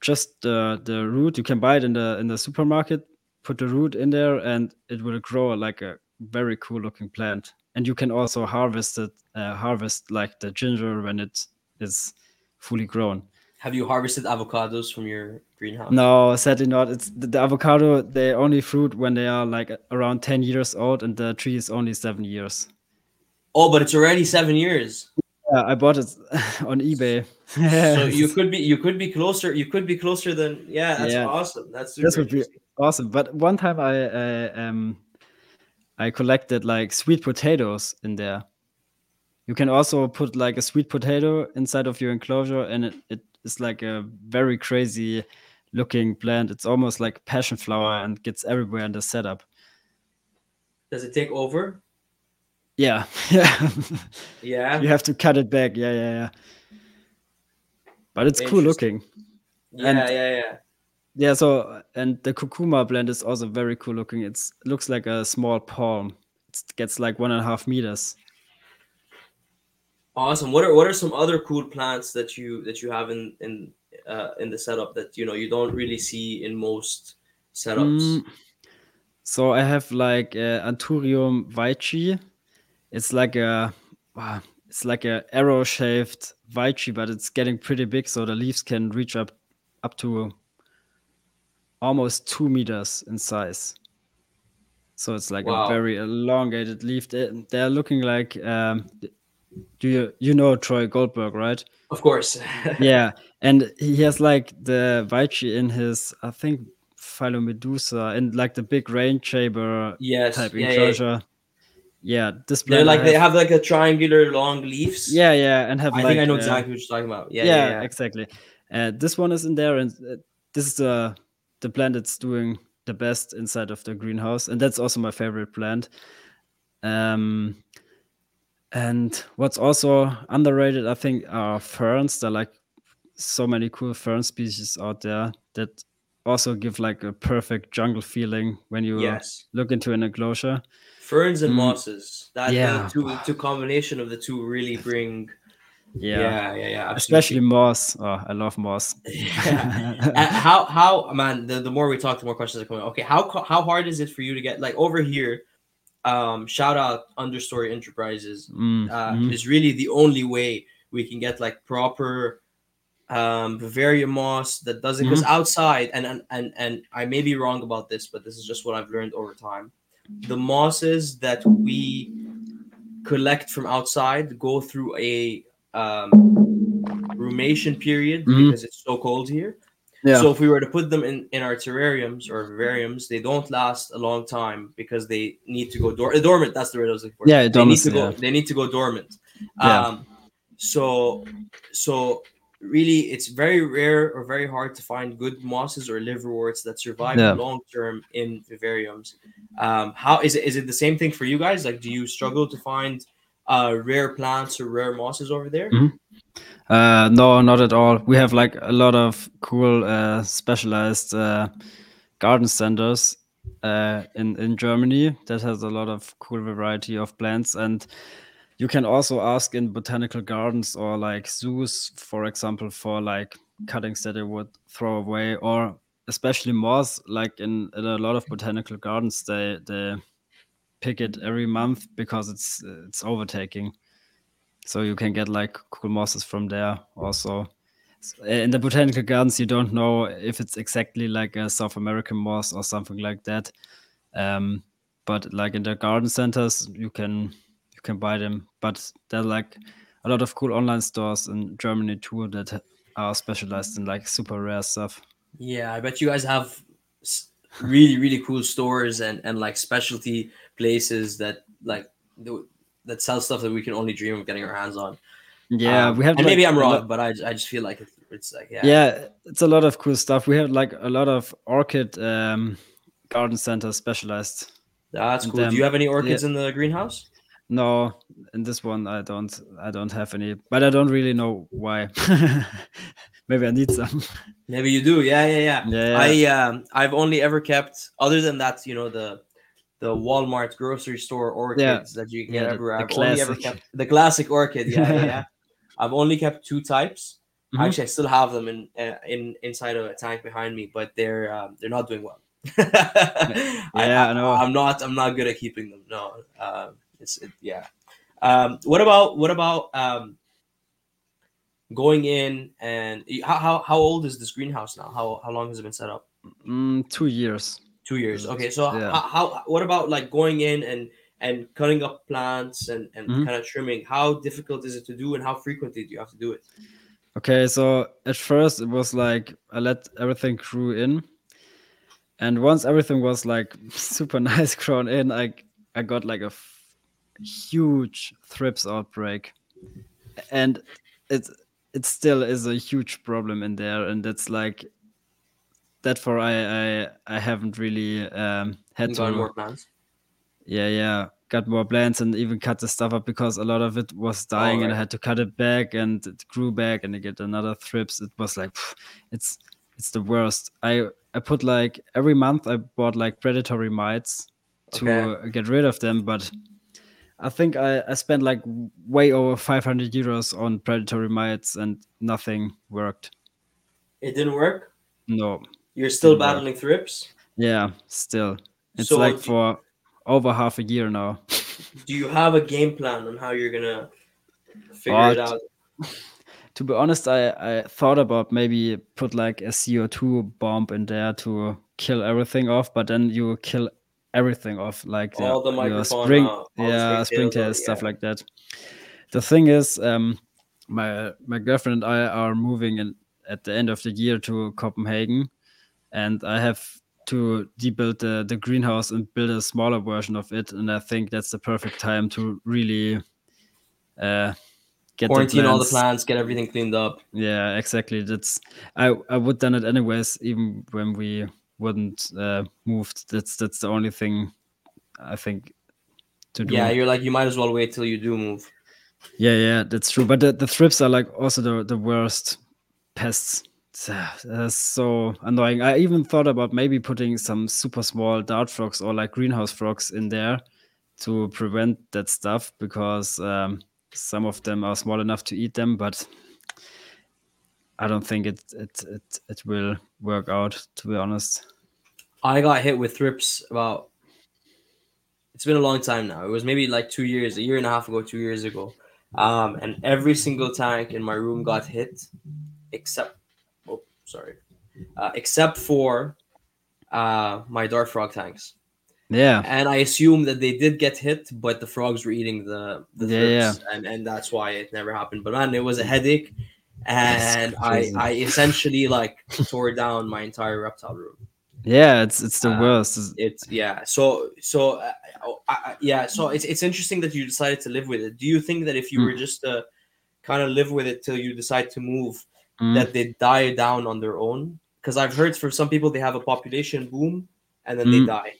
just the the root. You can buy it in the in the supermarket. Put the root in there, and it will grow like a very cool looking plant. And you can also harvest it, uh, harvest like the ginger when it is fully grown. Have you harvested avocados from your greenhouse? No, sadly not. It's the, the avocado. They only fruit when they are like around ten years old, and the tree is only seven years. Oh, but it's already seven years. Yeah, I bought it on eBay. So you could be you could be closer. You could be closer than yeah. That's Yeah. awesome. That's super This would be awesome. But one time I, I um I collected like sweet potatoes in there. You can also put like a sweet potato inside of your enclosure, and it, it is like a very crazy looking plant. It's almost like passion flower and gets everywhere in the setup. Does it take over? Yeah, yeah. Yeah. you have to cut it back. Yeah, yeah, yeah. But it's cool looking. Yeah, and- yeah, yeah. Yeah. So and the curcuma blend is also very cool looking. It's looks like a small palm. It gets like one and a half meters. Awesome. What are what are some other cool plants that you that you have in in uh, in the setup that you know you don't really see in most setups? Mm, so I have like uh, Anthurium veitchi. It's like a wow, it's like a arrow shaped veitchi, but it's getting pretty big. So the leaves can reach up up to almost two meters in size. So it's like Wow. a very elongated leaf. They, they're looking like um, do you you know Troy Goldberg, right? Of course. yeah, and he has like the Veitchi in his, I think, Phyllomedusa and like the big rain chamber yes. type Yeah, yeah, yeah. enclosure. Yeah, this They're like they have like a triangular long leaves. yeah, yeah, and have I like think I know uh, exactly what you're talking about. Yeah, yeah, yeah, yeah. exactly. Uh, this one is in there, and uh, this is the the plant that's doing the best inside of the greenhouse, and that's also my favorite plant. Um, and what's also underrated, I think, are ferns. There are like so many cool fern species out there that also give like a perfect jungle feeling when you Yes. look into an enclosure. Ferns and Mm. mosses. That Yeah. the two two combination of the two really bring Yeah, yeah, yeah, yeah. especially moss. Oh, I love moss. Yeah. Uh, how how man the, the more we talk the more questions are coming okay how how hard is it for you to get like over here um shout out understory enterprises Mm, uh mhm. is really the only way we can get like proper um bavaria moss that doesn't because Mm-hmm. outside and, and and and i may be wrong about this but this is just what i've learned over time the mosses that we collect from outside go through a um rumination period Mhm. because it's so cold here Yeah. so if we were to put them in, in our terrariums or vivariums, they don't last a long time because they need to go dor- dormant. That's the word I was looking for. Yeah, they need to go. yeah. They need to go dormant. Yeah. Um, so so really, it's very rare or very hard to find good mosses or liverworts that survive Yeah. long term in vivariums. Um, how is it? Is it the same thing for you guys? Like, do you struggle to find uh, rare plants or rare mosses over there? Mhm. Uh, no, not at all. We have like a lot of cool uh, specialized uh, garden centers uh, in in Germany that has a lot of cool variety of plants, and you can also ask in botanical gardens or like zoos, for example, for like cuttings that they would throw away, or especially moss. Like in, in a lot of botanical gardens, they they pick it every month because it's it's overtaking. So you can get like cool mosses from there also. In the botanical gardens you don't know if it's exactly like a south american moss or something like that. Um, but like in the garden centers you can you can buy them. But there are like a lot of cool online stores in germany too that are specialized in like super rare stuff. Yeah i bet you guys have really really cool stores and and like specialty places that like that sell stuff that we can only dream of getting our hands on. Yeah, um, we have. And like, maybe I'm wrong, but I, I just feel like it's like yeah. Yeah, it's a lot of cool stuff. We have like a lot of orchid um, garden centers specialized. That's cool. Do you have any orchids yeah. in the greenhouse? No, in this one I don't. I don't have any, but I don't really know why. Maybe I need some. Maybe you do. Yeah, yeah, yeah. yeah, yeah. I um, I've only ever kept, other than that, you know, the the Walmart grocery store orchids yeah. that you get yeah, everywhere. I've only ever kept the classic orchid. Yeah, yeah, yeah. I've only kept two types. Mm-hmm. Actually, I still have them in uh, in inside of a tank behind me, but they're um, they're not doing well. yeah, I, I, know. I'm not I'm not good at keeping them. No, uh, it's it, yeah. Um, what about what about um, going in and how, how how old is this greenhouse now? How how long has it been set up? Mm, two years. Two years. Okay. So yeah. how, how, what about like going in and and cutting up plants and and mm-hmm. kind of trimming? How difficult is it to do, and how frequently do you have to do it? Okay, so at first it was like I let everything grew in, and once everything was like super nice grown in, I I got like a f- huge thrips outbreak, and it it still is a huge problem in there, and it's like that for I I, I haven't really um, had to more plans. Yeah, yeah, got more plants and even cut the stuff up because a lot of it was dying oh, right. and I had to cut it back and it grew back and I get another thrips. It was like pff, it's it's the worst. I I put like every month I bought like predatory mites to okay. get rid of them, but I think I, I spent like way over 500 euros on predatory mites and nothing worked. It didn't work? No. You're still battling thrips? Yeah, still. It's so like for over half a year now. do you have a game plan on how you're gonna figure but, it out? To be honest, I, I thought about maybe put like a CO2 bomb in there to kill everything off, but then you kill everything off, like all the, the microfauna, spring, uh, yeah, stuff yeah. like that. The thing is, um, my my girlfriend and I are moving in at the end of the year to Copenhagen, and I have to debuild the, the greenhouse and build a smaller version of it. And I think that's the perfect time to really uh, get quarantine the all the plants, get everything cleaned up. Yeah, exactly. That's I I would done it anyways, even when we wouldn't uh, moved. That's that's the only thing I think to do. Yeah, you're like you might as well wait till you do move. Yeah, yeah, that's true. But the, the thrips are like also the the worst pests so annoying. I even thought about maybe putting some super small dart frogs or like greenhouse frogs in there to prevent that stuff because um, some of them are small enough to eat them, but I don't think it it it, it will work out to be honest. I got hit with thrips about it's been a long time now. It was maybe like two years, a year and a half ago, two years ago. Um, and every single tank in my room got hit except sorry, uh, except for uh, my dart frog tanks. Yeah, and I assume that they did get hit, but the frogs were eating the the yeah, yeah. and and that's why it never happened. But man, it was a headache, and I I essentially like tore down my entire reptile room. Yeah, it's it's the uh, worst. It's, yeah. So so uh, I, yeah. So it's it's interesting that you decided to live with it. Do you think that if you mm. were just to kind of live with it till you decide to move, mm. that they die down on their own? Because I've heard for some people they have a population boom and then mm. they die.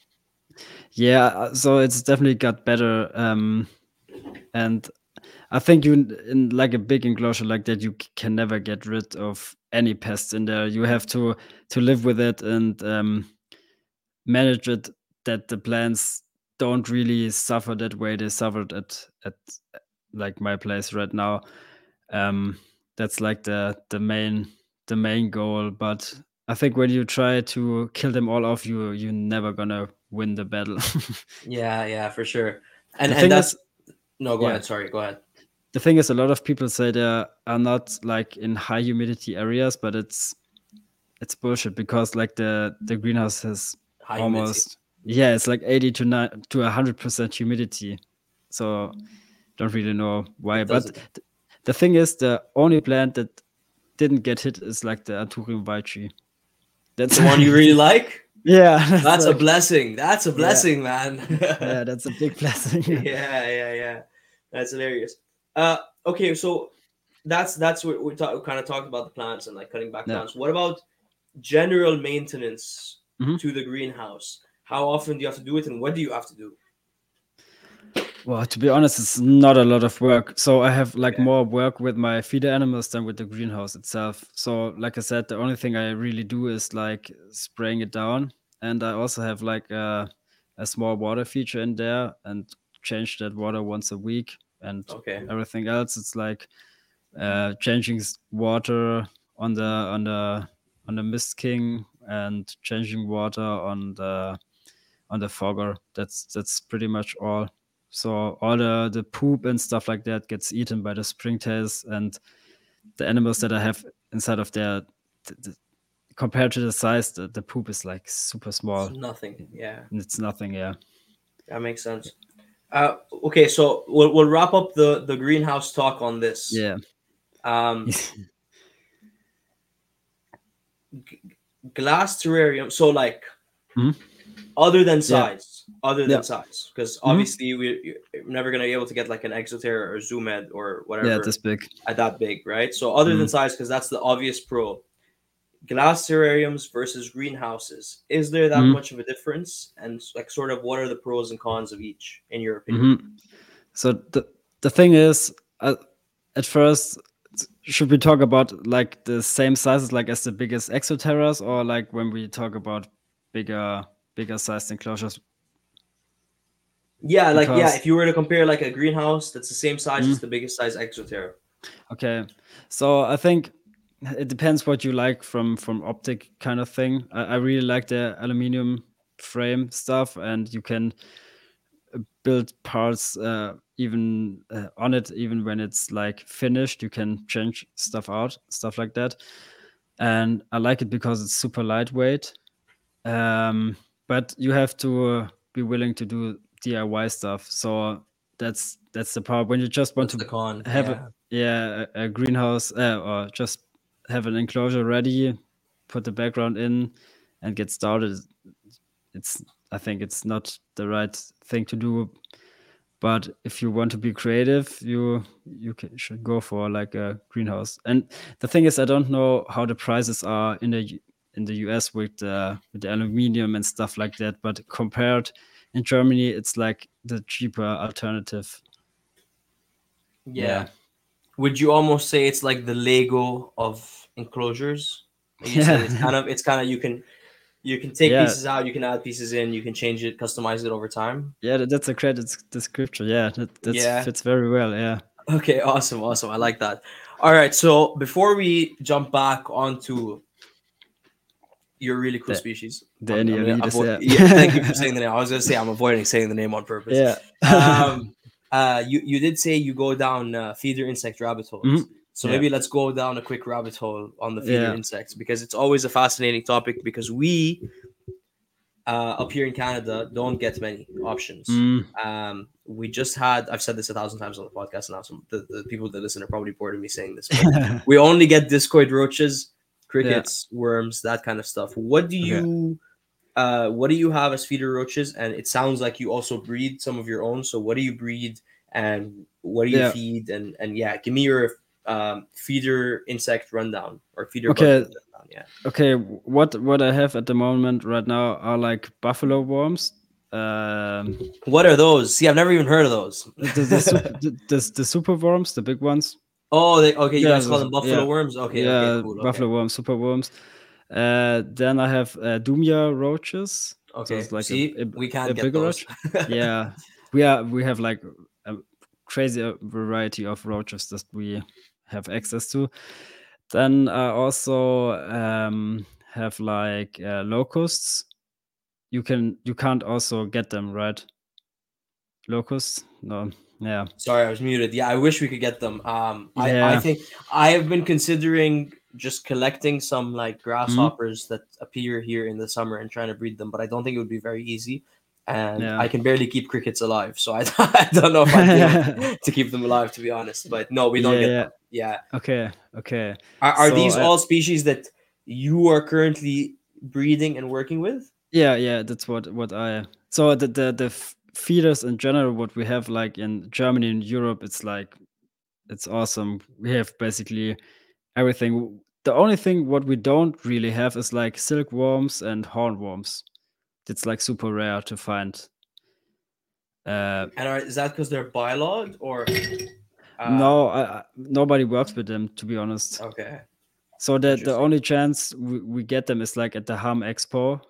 Yeah, uh, so it's definitely got better. Um, and I think you in like a big enclosure like that, you can never get rid of any pests in there. You have to to live with it and um, manage it that the plants don't really suffer that way they suffered at at like my place right now. Um, that's like the the main the main goal. But I think when you try to kill them all off, you you're never gonna win the battle. yeah, yeah, for sure. And and that's is- no, go yeah. ahead. Sorry, go ahead. the thing is, a lot of people say they are not like in high humidity areas, but it's it's bullshit because like the the greenhouse has High humidity. almost yeah, it's like eighty to nine to hundred percent humidity. So don't really know why. But the thing is, the only plant that didn't get hit is like the Anthurium veitchi. That's the one you really like. yeah, That's a like- blessing. That's a blessing, man. yeah, that's a big blessing. yeah, yeah, yeah. That's hilarious. Uh, okay, so that's that's what we talk, kind of talked about the plants and like cutting back Yeah. plants. What about general maintenance Mhm. to the greenhouse? How often do you have to do it, and what do you have to do? Well, to be honest, it's not a lot of work. So I have like Yeah. more work with my feeder animals than with the greenhouse itself. So, like I said, the only thing I really do is like spraying it down, and I also have like a, a small water feature in there, and change that water once a week. And Okay. everything else, it's like uh, changing water on the on the on the MistKing and changing water on the on the fogger. That's that's pretty much all. So all the the poop and stuff like that gets eaten by the springtails and the animals that I have inside of there. th- th- compared to the size, the, the poop is like super small. It's nothing. Yeah, It's nothing. Yeah. that makes sense. Uh, okay, so we'll, we'll wrap up the the greenhouse talk on this. Yeah. Um, glass terrarium. So like, Mhm. other than Yeah. Other than Yeah. size, because Mhm. obviously we, you're never gonna be able to get like an Exo Terra or Zoo Med or whatever Yeah, this big. at that big, right? So other than Mhm. size, because that's the obvious pro. Glass terrariums versus greenhouses. Is there that Mhm. much of a difference? And like, sort of, what are the pros and cons of each, in your opinion? Mhm. So the the thing is, uh, at first, should we talk about like the same sizes like as the biggest Exo Terras, or like when we talk about bigger bigger sized enclosures? Yeah, like yeah, if you were to compare like a greenhouse that's the same size Mhm. as the biggest size Exo Terra. Okay, so I think it depends what you like from from optic kind of thing. I, I really like the aluminium frame stuff, and you can build parts uh, even uh, on it, even when it's like finished. You can change stuff out, stuff like that. And I like it because it's super lightweight. Um, but you have to uh, be willing to do DIY stuff. So that's that's the part when you just want That's to have yeah. a yeah a, a greenhouse uh, or just have an enclosure ready put the background in and get started it's i think it's not the right thing to do but if you want to be creative you you can, should go for like a greenhouse and the thing is i don't know how the prices are in the in the us with the with the aluminium and stuff like that but compared in germany it's like the cheaper alternative yeah. Yeah. Would you almost say it's like the Lego of enclosures? Said, it's Yeah. kind of it's kind of you can you can take Yeah. pieces out, you can add pieces in, you can change it, customize it over time. Yeah, that's a great des- description. Yeah, that that Yeah. fits very well. Yeah. Okay, awesome, awesome. I like that. All right, so before we jump back onto your really cool The- species, the I'm- I'm gonna Enyalioides, avoid- yeah. thank you for saying the name. I was gonna say I'm avoiding saying the name on purpose. Yeah. um, uh, you you did say you go down uh, feeder insect rabbit holes. Mhm. So Yeah. maybe let's go down a quick rabbit hole on the feeder Yeah. insects because it's always a fascinating topic because we uh, up here in Canada don't get many options. Mm, Um, we just had I've said this a thousand times on the podcast now, so the, the people that listen are probably bored of me saying this. but we only get discoid roaches, crickets, worms, that kind of stuff. What do Okay. you uh what do you have as feeder roaches? And it sounds like you also breed some of your own. So what do you breed and what do you Yeah. feed? And and yeah, give me your um feeder insect rundown or feeder Okay. rundown. Yeah. okay, what what I have at the moment right now are like buffalo worms, Um, What are those? See, I've never even heard of those. the, the, super, the, the, the super worms, the big ones. Oh, they, okay. You Yeah, guys call them buffalo yeah. worms. Okay. yeah, okay, cool, okay. buffalo worms, super worms. Uh, then I have uh, Dubia roaches. Okay. it's like See, a- we can't a get bigger those. yeah, we are we have like a crazy uh, variety of roaches that we have access to. Then I also um, have like uh, locusts. You can you can't also get them right. Locusts? No. Yeah. Sorry, I was muted. Yeah, I wish we could get them. Um, I, I think I have been considering just collecting some like Mm-hmm. grasshoppers that appear here in the summer and trying to breed them, but I don't think it would be very easy. And Yeah. I can barely keep crickets alive, so I, I don't know if able to keep them alive, to be honest. But no, we don't Yeah, get yeah. them. Yeah. Okay. Okay. Are, are So these I- all species that you are currently breeding and working with? Yeah, yeah, that's what what I so the the the feeders in general what we have like in Germany and Europe it's like it's awesome. We have basically everything. The only thing what we don't really have is like silkworms and hornworms. It's like super rare to find. Uh And are, is that because they're bylaws or? uh, no, I, I- nobody works with them to be honest. Okay. So the the only chance we, we get them is like at the Hamm Expo.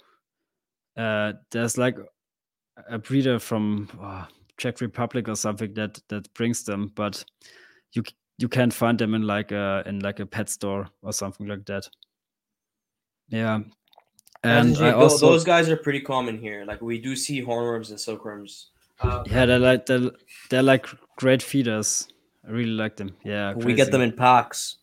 Uh, there's like a breeder from uh, Czech Republic or something that that brings them, but you you can't find them in like a in like a pet store or something like that. Yeah, and I also those guys are pretty common here. Like we do see hornworms and silkworms. Uh, yeah they're like they're, they're like great feeders. I really like them. Yeah, we get them in packs.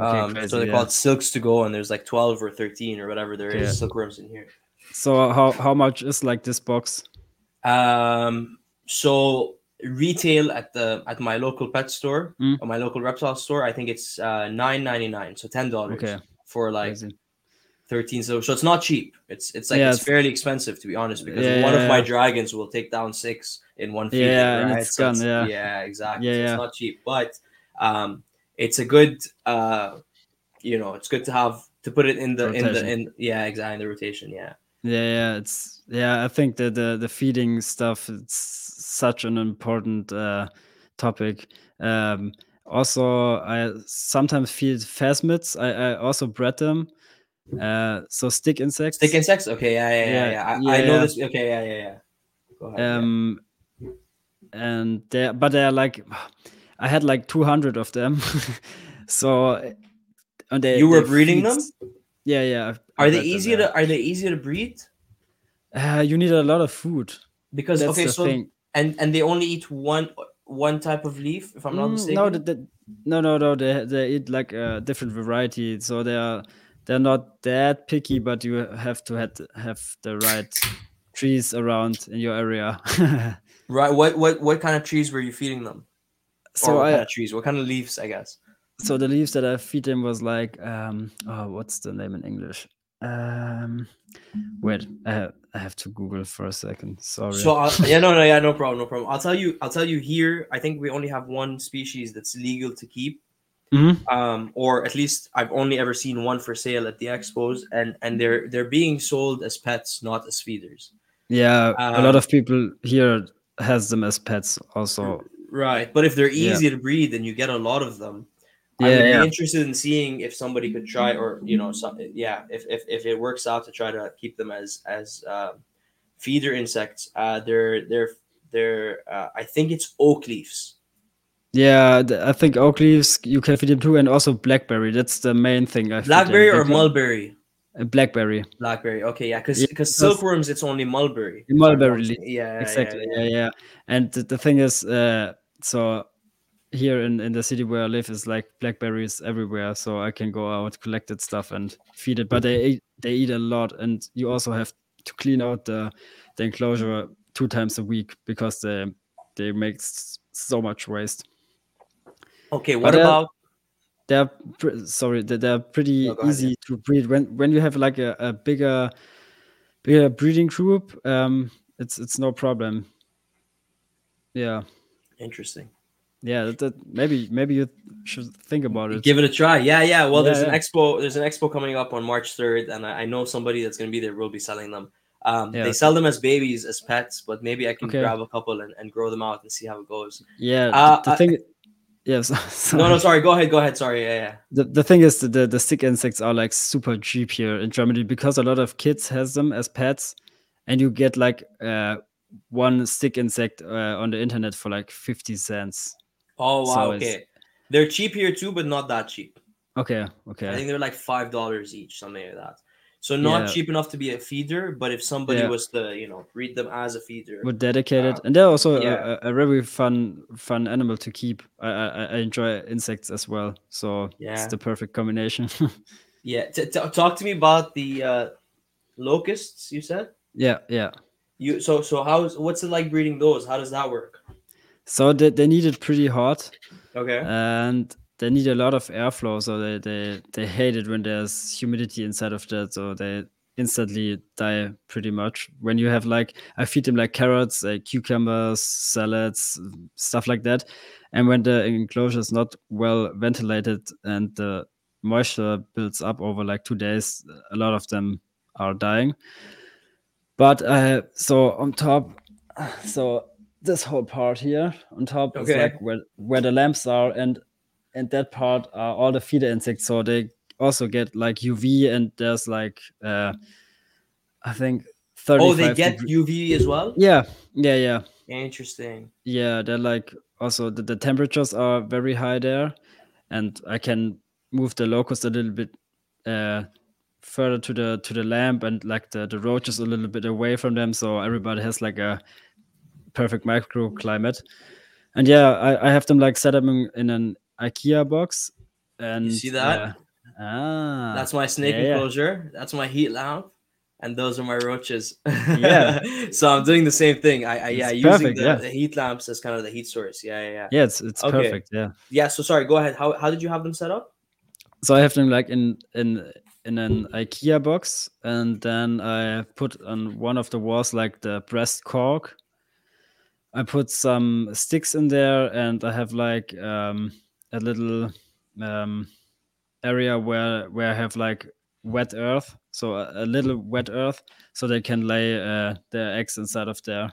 Okay, um, crazy, so they're yeah. called silks to go, and there's like twelve or thirteen or whatever there is Yeah. silkworms in here. So how how much is like this box? Um, so retail at the at my local pet store Mm. or my local reptile store, I think it's uh nine ninety nine, so ten dollars Okay, for like crazy. thirteen. So so it's not cheap. It's it's like Yeah, it's, it's- fairly expensive to be honest, because Yeah, one of my dragons will take down six in one feeding. Yeah, right? it's So gone, yeah. exactly. Yeah, So yeah. It's not cheap, but um, it's a good uh, you know, it's good to have to put it in the in the in yeah exactly in the rotation. Yeah. Yeah, yeah, it's yeah. I think that the the feeding stuff it's such an important uh, topic. Um, also, I sometimes feed phasmids. I, I also bred them. Uh, so stick insects. Stick insects. Okay. Yeah. Yeah. Yeah. Yeah. I, yeah, I know yeah. this. Okay. Yeah. Yeah. Yeah. Go ahead. Um, and they but they're like, I had like two hundred of them. so, and they You were they breeding feed- them? Yeah, yeah. I Are they bred them, easy yeah. to Are they easy to breed? Uh, you need a lot of food. Because That's okay, the so thing. and and they only eat one one type of leaf, if I'm not Mm, mistaken. No, the, the, no, no, no. They they eat like a different variety, so they are they're not that picky, but you have to have, have the right trees around in your area. Right. What what what kind of trees were you feeding them? so or what I kind of trees? What kind of leaves? I guess. So the leaves that I feed them was like um oh what's the name in English? Um, wait, I have, I have to Google for a second. Sorry. So I'll, yeah, no, no, yeah, no problem, no problem. I'll tell you. I'll tell you here. I think we only have one species that's legal to keep. Mhm. um, or at least I've only ever seen one for sale at the expos, and and they're they're being sold as pets, not as feeders. Yeah, a lot Um, of people here has them as pets also. Right, but if they're Yeah. easy to breed, then you get a lot of them. I Yeah, would yeah. be interested in seeing if somebody could try, or you know, some, yeah, if, if if it works out to try to keep them as as um, feeder insects. Uh, they're they're they're uh, I think it's oak leaves. Yeah, I think oak leaves you can feed them too, and also blackberry. That's the main thing. I. Blackberry or mulberry? Uh, Blackberry. Blackberry. Okay, yeah, because because because- silkworms it's only mulberry. Mulberry If I'm not leaf, mistaken. Yeah, yeah, exactly. yeah, Yeah, yeah. And the, the thing is, uh, so here in, in the city where I live is like blackberries everywhere, so I can go out, collect that stuff, and feed it. But they eat, they eat a lot, and you also have to clean out the the enclosure two times a week because they they make so much waste. Okay, what uh, about they're sorry they- they're pretty No, go ahead, easy to breed when when you have like a, a bigger bigger breeding group um it's it's no problem yeah interesting? Yeah that, that- maybe maybe you should think about it Give it a try. Yeah, yeah. Well, Yeah, there's an expo. There's an expo coming up on March third, and I, I know somebody that's going to be there will be selling them. Um, Yeah, they sell them as babies, as pets, but maybe I can Okay. grab a couple and, and grow them out and see how it goes. Yeah, the- Uh, the, I- thing. Yes. No, no, sorry. Go ahead. Go ahead. Sorry. Yeah, yeah. the, the thing is the, the stick insects are like super cheap here in Germany because a lot of kids has them as pets and you get like uh, one stick insect uh, on the internet for like 50 cents. Oh wow. So okay. They're cheap here too, but not that cheap. Okay, okay. I think they're like five dollars each, something like that. So not Yeah. cheap enough to be a feeder, but if somebody Yeah. was to, you know, breed them as a feeder, We're dedicated Uh, and they're also a- yeah. a, a very fun fun animal to keep. I, I, I enjoy insects as well. So Yeah. it's the perfect combination. yeah. T- t- talk to me about the uh, locusts. You said yeah, yeah. you. So so how's what's it like breeding those? How does that work? So they, they need it pretty hot. Okay. and they need a lot of airflow so they, they they hate it when there's humidity inside of that so they instantly die pretty much when you have like i feed them like carrots like cucumbers salads stuff like that and when the enclosure is not well ventilated and the moisture builds up over like two days a lot of them are dying but uh so on top so this whole part here on top. Is like where where the lamps are and and that part are all the feeder insects. So they also get like uv and there's like uh i think 35 Oh, they get degree- UV as well. yeah yeah yeah. Interesting. yeah they're like also the, the temperatures are very high there and i can move the locust a little bit uh further to the to the lamp and like the the roaches a little bit away from them. So everybody has like a perfect microclimate and yeah i, I have them like set up in, in an ikea box and see that? uh, ah That's my snake yeah, yeah. enclosure. That's my heat lamp, and those are my roaches. Yeah. so I'm doing the same thing. I, I yeah, It's using perfect, the, yeah. the heat lamps as kind of the heat source. Yeah, yeah, yeah. yeah it's it's Okay. perfect yeah Yeah. So sorry. Go ahead. How how did you have them set up? so I have them like in in in an IKEA box, and then I put on one of the walls like the breast cork. I put some sticks in there, and I have like um, a little um, area where where I have like wet earth, so a, a little wet earth, so they can lay uh, their eggs inside of there.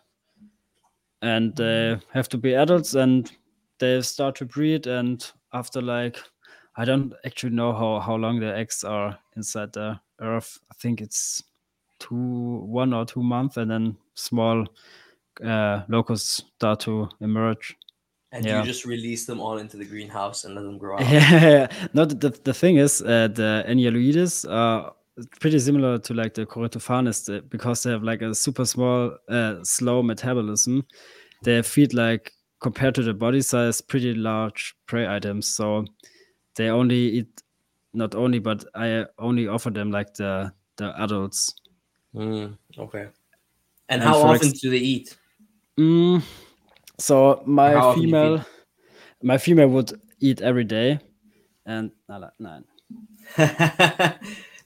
And they have to be adults, and they start to breed, and after like I don't actually know how, how long the eggs are inside the earth. I think it's two, one or two months, and then small uh, locusts start to emerge. And Yeah. you just release them all into the greenhouse and let them grow out. Yeah, no, the, the, the thing is, uh, the Enyalioides are pretty similar to like the Corytophanes uh, because they have like a super small, uh, slow metabolism. They feed like compared to the body size, pretty large prey items. So they only eat, not only, but I only offer them like the the adults. Mm, okay. And, And how often ex- do they eat? Mm, so my How often do you feed? female, my female would eat every day, and no, no,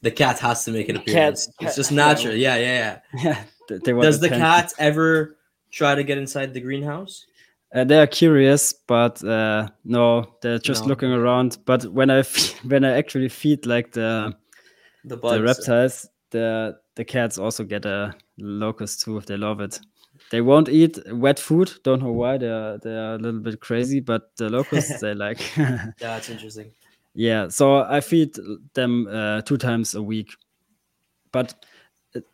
the cat has to make an appearance. cat- it's just natural. Yeah, yeah, yeah. they- they Does the cat ever try to get inside the greenhouse? Uh, they are curious, but uh, no, they're just No. looking around. But when I fe- when I actually feed like the The bugs. the reptiles, the the cats also get a locust too if they love it. They won't eat wet food. Don't know why. They're they're a little bit crazy, but the locusts they like. Yeah, that's interesting. yeah, so I feed them uh, two times a week, but it,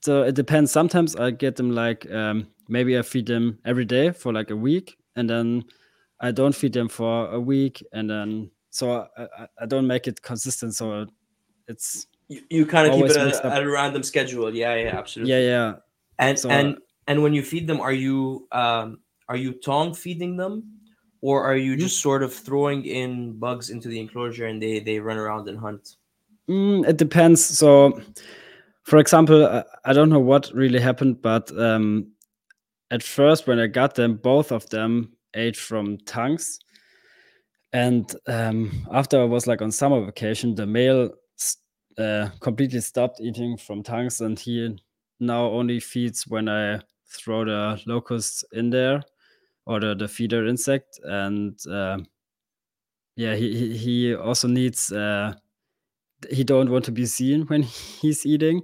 so it depends. Sometimes I get them like um, maybe I feed them every day for like a week, and then I don't feed them for a week, and then so I, I, don't make it consistent. So it's You, you kind of keep it at, at a random schedule. Yeah, yeah, absolutely. yeah, yeah. And So- and and when you feed them, are you um are you tongue feeding them, or are you just sort of throwing in bugs into the enclosure and they they run around and hunt? Mm, it depends. So, for example, I, I don't know what really happened, but um, at first when I got them, both of them ate from tongues, and um, after I was like on summer vacation, the male uh, completely stopped eating from tongues, and he now only feeds when I throw the locusts in there or the, the feeder insect, and um yeah, he he, also needs. Uh, he don't want to be seen when he's eating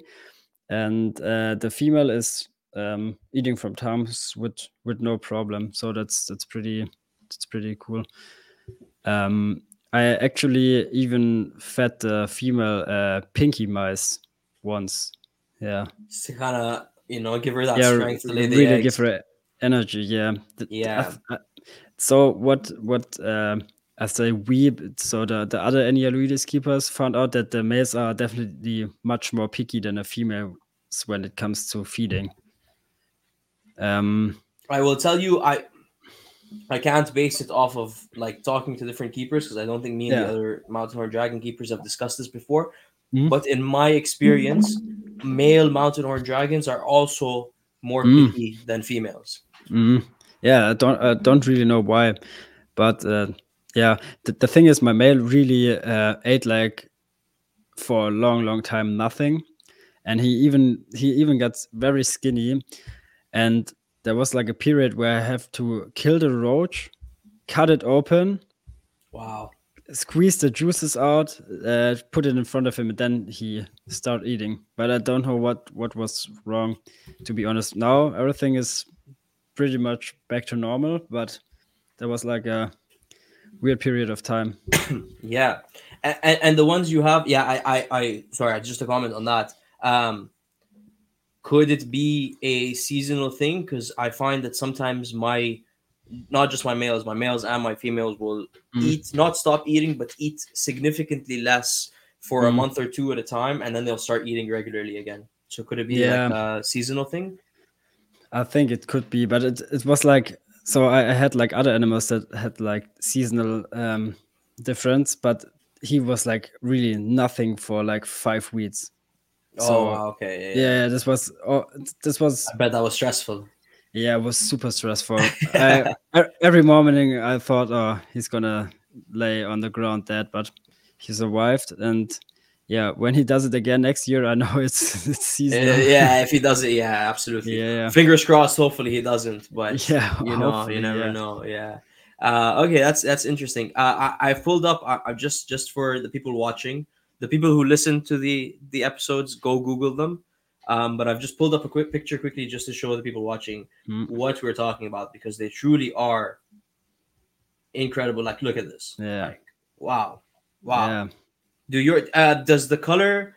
and uh, the female is um, eating from times with with no problem. So that's that's pretty that's pretty cool. Um, I actually even fed the female uh, pinky mice once. Yeah. To kind of you know give her that yeah, strength to lay the really eggs. give her energy. Yeah. Th- th- I Yeah. so what what um I say we so the the other Enyalioides keepers found out that the males are definitely much more picky than the females when it comes to feeding. Um. I will tell you, I I can't base it off of like talking to different keepers because I don't think me and the other mountain horn dragon keepers have discussed this before. Mhm. But in my experience, male mountain horn dragons are also more Mm. picky than females. Mm, yeah, I don't I don't really know why, but uh, yeah, the, the thing is, my male really uh, ate like for a long, long time nothing, and he even he even gets very skinny, and there was like a period where I have to kill the roach, cut it open, Wow. Squeeze the juices out, uh, put it in front of him, and then he start eating. But I don't know what what was wrong. To be honest, now everything is pretty much back to normal. But there was like a weird period of time. Yeah, and, and, the ones you have, yeah, I, I, I, sorry, just a comment on that. Um, could it be a seasonal thing? Because I find that sometimes my, not just my males, my males and my females will Mm. eat, not stop eating, but eat significantly less for a Mm. month or two at a time, and then they'll start eating regularly again. So could it be Yeah. like a seasonal thing? I think it could be, but it, it was like so I, I had like other animals that had like seasonal um difference, but he was like really nothing for like five weeks. oh, So, wow, okay. Yeah, Yeah, yeah. this was oh, this was I bet that was stressful. Yeah, it was super stressful. I, every morning I thought, oh, he's gonna lay on the ground dead, but he survived. And yeah, when he does it again next year, I know it's it's Uh, yeah, if he does it, yeah, absolutely. yeah, yeah, Fingers crossed. Hopefully he doesn't, but yeah. you know, you never yeah. know. Yeah. Uh, okay, that's that's interesting. Uh, I I pulled up. I, I just just for the people watching, the people who listen to the the episodes, go Google them. Um, but I've just pulled up a quick picture quickly just to show the people watching Mm. what we're talking about because they truly are incredible. Like, look at this. Yeah. Like, wow, wow. Yeah. Do your uh, does the color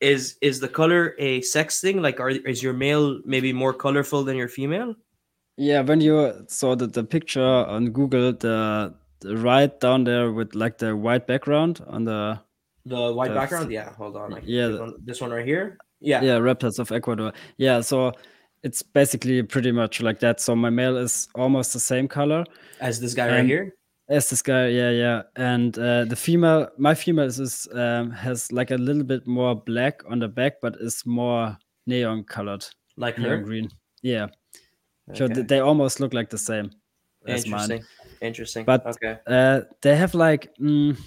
is is the color a sex thing? Like, are is your male maybe more colorful than your female? Yeah, when you saw the, the picture on Google, the, the right down there with like the white background on the The white The background, f- yeah. Hold on, I yeah, the- on this one right here. Yeah, yeah reptiles of Ecuador. Yeah, so it's basically pretty much like that. So my male is almost the same color. as this guy right here. As this guy, yeah, yeah, and uh, the female, my female is, is um, has like a little bit more black on the back, but is more neon colored, Like neon her. green. Yeah, so Okay. th- they almost look like the same. Interesting. Interesting. But- okay. Uh, they have like, mm,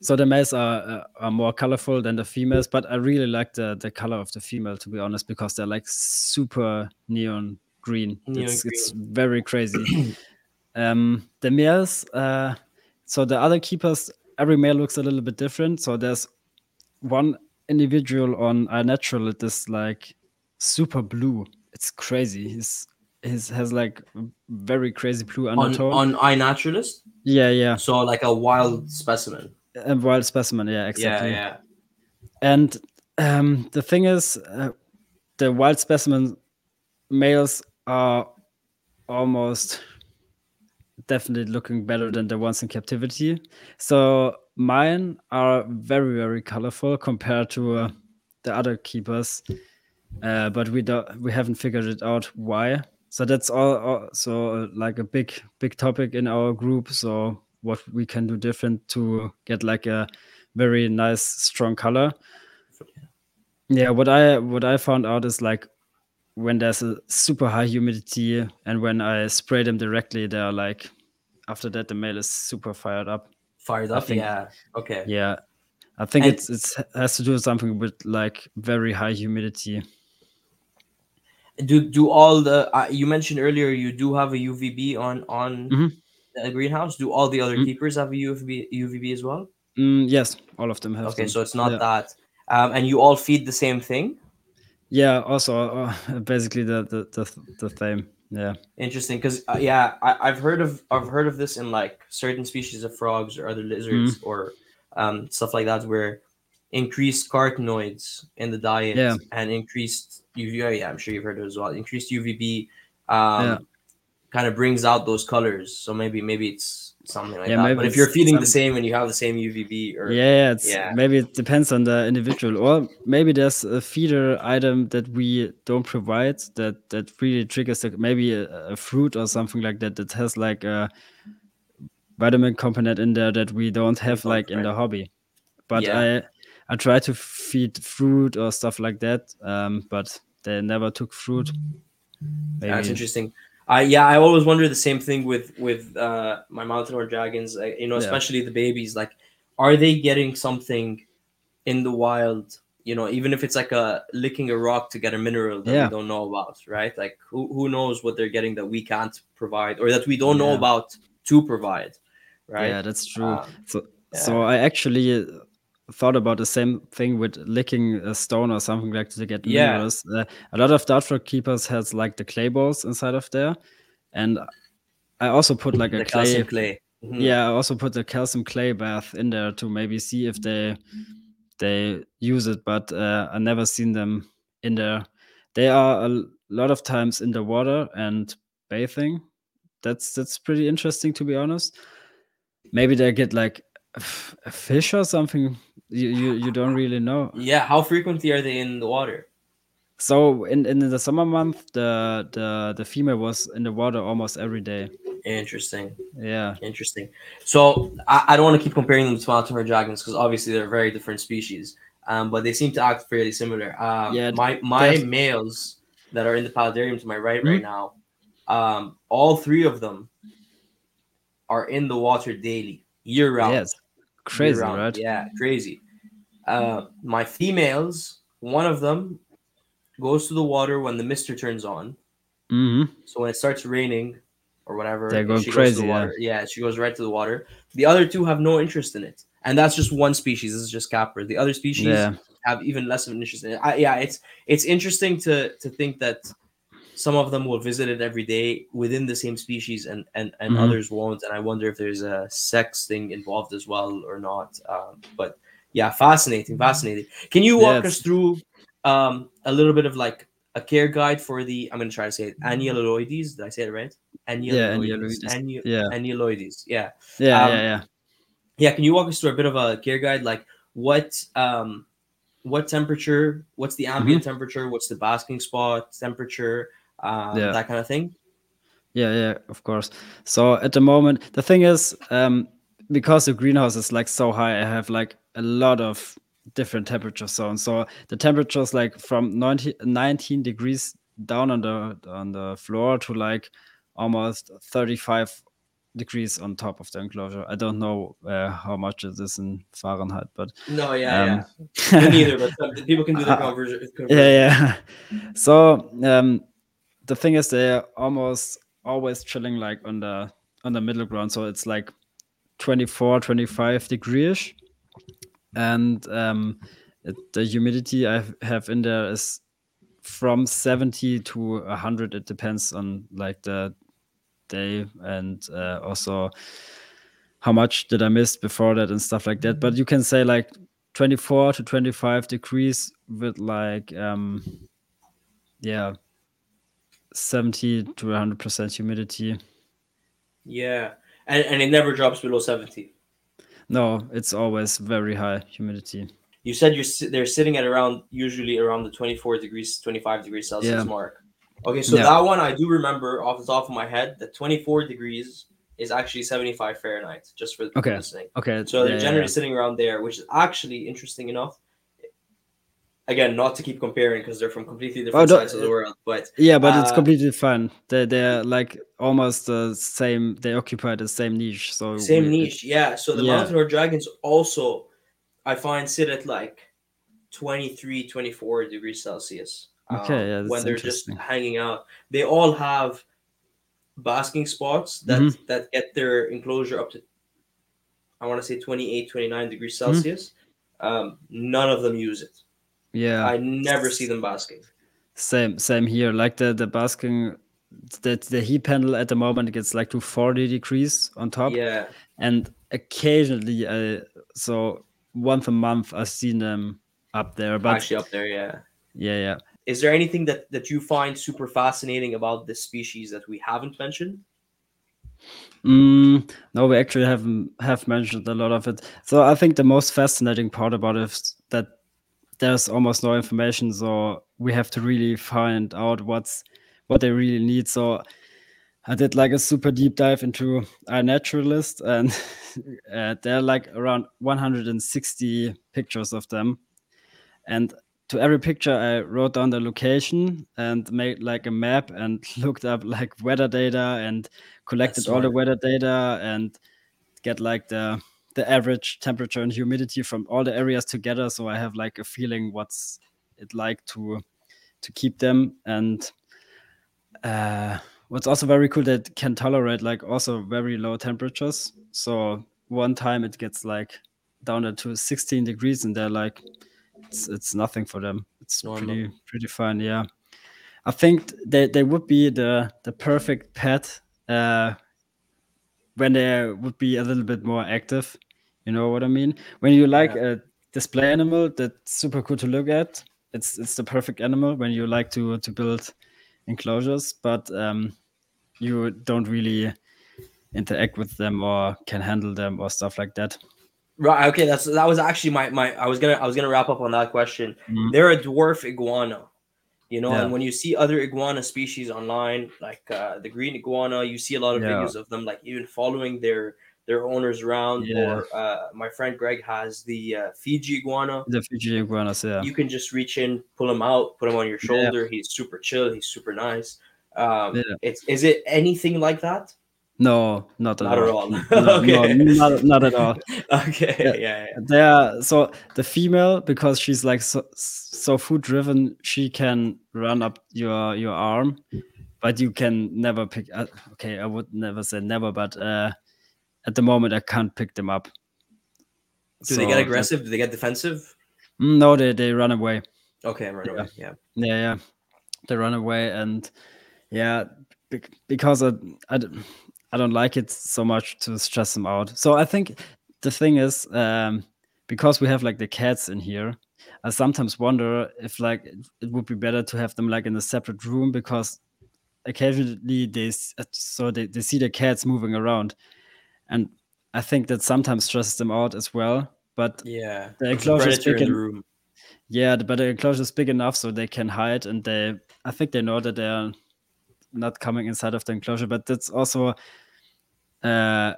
so the males are uh, are more colorful than the females, but I really like the the color of the female to be honest, because they're like super neon green. Neon it's, it's very crazy. um, the males, uh, so the other keepers, every male looks a little bit different. So there's one individual on our natural that is like super blue. It's crazy. He's his has like very crazy blue On undertone. on iNaturalist, yeah, yeah. so like a wild specimen. A wild specimen, yeah, exactly. Yeah, yeah. And um, the thing is, uh, the wild specimen males are almost definitely looking better than the ones in captivity. So mine are very, very colorful compared to uh, the other keepers. Uh, but we don't, we haven't figured it out why. So that's all, also uh, like a big, big topic in our group. So what we can do different to get like a very nice, strong color. Yeah, what I what I found out is like when there's a super high humidity and when I spray them directly, they're like after that the male is super fired up. Fired up. think- yeah. Okay. Yeah. I think And- it's it's has to do with something with like very high humidity. Do do all the uh, you mentioned earlier? You do have a UVB on on Mhm. The greenhouse. Do all the other Mm. keepers have a UVB UVB as well? Mm, yes, all of them have. Okay, them. so it's not Yeah. that. Um, and you all feed the same thing. Yeah, also uh, basically the, the the the same. Yeah. Interesting, because uh, yeah, I, have heard of I've heard of this in like certain species of frogs or other lizards mm. or um, stuff like that, where increased carotenoids in the diet yeah. and increased UV. Yeah, I'm sure you've heard it as well. Increased UVB um, yeah. Kind of brings out those colors. So maybe maybe it's something like yeah, that. But if you're feeding some... the same and you have the same UVB, or yeah, it's, yeah, maybe it depends on the individual, or maybe there's a feeder item that we don't provide that that really triggers the, maybe a, a fruit or something like that that has like a vitamin component in there that we don't have like in the hobby. But yeah. I I try to feed fruit or stuff like that, um, but they never took fruit. Maybe. That's interesting. I yeah, I always wonder the same thing with with uh, my mountain or dragons. Uh, you know, yeah. especially the babies. Like, are they getting something in the wild? You know, even if it's like a licking a rock to get a mineral that yeah. we don't know about, right? Like, who who knows what they're getting that we can't provide or that we don't yeah. know about to provide, right? Yeah, that's true. Um, so so I actually thought about the same thing with licking a stone or something like that to get yeah. minerals. Uh, a lot of dart frog keepers has like the clay balls inside of there, and I also put like a clay. clay. Mm-hmm. Yeah, I also put the calcium clay bath in there to maybe see if they they use it, but uh, I never seen them in there. They are a lot of times in the water and bathing. That's that's pretty interesting to be honest. Maybe they get like a fish or something you, you you don't really know. Yeah how frequently are they in the water? So in, in the summer month the the the female was in the water almost every day. Interesting. Yeah. Interesting. So i, I don't want to keep comparing them to mountain dragons because obviously they're very different species um, but they seem to act fairly similar. Um, yeah my my males that are in the paludarium to my right mm-hmm. right now um, all three of them are in the water daily year round. Yes, crazy, right? Yeah, crazy. Uh, my females, one of them goes to the water when the mister turns on. Mm-hmm. So when it starts raining or whatever, they go crazy. yeah. yeah, she goes right to the water. The other two have no interest in it, and that's just one species. This is just capra. The other species yeah. have even less of an interest in it. I, yeah, it's it's interesting to to think that some of them will visit it every day within the same species and and, and mm-hmm. others won't. And i wonder if there's a sex thing involved as well or not. Um, but yeah fascinating fascinating. Can you walk yes. us through um, a little bit of like a care guide for the i'm going to try to say it Enyalioides did i say it right? Enyalioides yeah Enyalioides yeah. Enyalioides yeah. Yeah um, yeah yeah. yeah can you walk us through a bit of a care guide? Like what um what temperature what's the ambient mm-hmm. temperature? What's the basking spot temperature uh, yeah. that kind of thing. Yeah, yeah, of course. So at the moment, the thing is, um, because the greenhouse is like so high, I have like a lot of different temperature zones. So the temperature is like from 19, 19 degrees down on the on the floor to like almost 35 degrees on top of the enclosure. I don't know uh, how much it is in Fahrenheit, but no, yeah, um, yeah. neither, but people can do the conversion. Yeah, yeah. So um, the thing is they're almost always chilling like on the on the middle ground. So it's like 24 25 degrees. And um it, the humidity i have in there is from 70 to 100 it depends on like the day and uh, also how much did i miss before that and stuff like that. But you can say like 24 to 25 degrees with like um yeah 70 to 100% humidity. Yeah. And, and it never drops below 70. No, it's always very high humidity. You said you're they're sitting at around usually around the 24 degrees, 25 degrees Celsius yeah. mark. Okay, so yeah. that one I do remember off the top of my head that 24 degrees is actually 75 Fahrenheit, just for okay. listening. Okay. So they're generally sitting around there, which is actually interesting enough again, not to keep comparing because they're from completely different oh, sides of the world. But yeah, but uh, it's completely fun. They they're like almost the same. They occupy the same niche. So same we, niche, yeah. So the yeah. mountain or dragons also, I find, sit at like 23, 24 degrees Celsius. Okay, um, yeah, when they're just hanging out, they all have basking spots that mm-hmm. that get their enclosure up to I want to say 28, 29 degrees mm-hmm. Celsius. Mm-hmm. Um, none of them use it. Yeah. I never see them basking. Same, same here. Like the the basking, the the heat panel at the moment gets like to 40 degrees on top. Yeah. And occasionally, I so once a month I've seen them up there. But Actually, up there, yeah. yeah, yeah. Is there anything that that you find super fascinating about this species that we haven't mentioned? Mm, no, we actually haven't have mentioned a lot of it. So I think the most fascinating part about it that there's almost no information, so we have to really find out what's what they really need. So I did like a super deep dive into iNaturalist, and uh, there are like around 160 pictures of them, and to every picture I wrote down the location and made like a map and looked up like weather data and collected That's all the weather data and get like the the average temperature and humidity from all the areas together so I have like a feeling what's it like to to keep them and uh what's also very cool that can tolerate like also very low temperatures so one time it gets like down to 16 degrees and they're like it's it's nothing for them. It's Normal. pretty pretty fine. Yeah, I think they they would be the the perfect pet uh, when they would be a little bit more active. You know what I mean? When you like a display animal that's super cool to look at, it's it's the perfect animal. When you like to to build enclosures, but um, you don't really interact with them or can handle them or stuff like that. Right. Okay. That's that was actually my my. I was gonna I was gonna wrap up on that question. Mhm. They're a dwarf iguana, you know. Yeah. And when you see other iguana species online, like uh, the green iguana, you see a lot of Yeah. videos of them, like even following their their owners around. Yeah. Or uh, my friend Greg has the uh, Fiji iguana. The Fiji iguanas, yeah. You can just reach in, pull him out, put him on your Yeah. shoulder. He's super chill. He's super nice. Um, Yeah. It's is it anything like that? No, not at Not at all. all. No, Okay. no, not, not at all. Okay. Yeah. Yeah. yeah. They are so the female because she's like so, so food driven. She can run up your your arm, but you can never pick. Uh, okay, I would never say never, but uh, at the moment I can't pick them up. Do they get aggressive? Do they get defensive? Mm, No, they they run away. Okay, right Yeah. away. Yeah. Yeah, yeah, they run away, and yeah, bec- because I don't like it so much to stress them out. So I think the thing is, um, because we have like the cats in here, I sometimes wonder if like it, would be better to have them like in a separate room because occasionally they uh, so they, they see the cats moving around, and I think that sometimes stresses them out as well. But Yeah. The enclosure is big in the room. yeah, but the enclosure is big enough so they can hide, and they, I think they know that they're not coming inside of the enclosure. But that's also uh,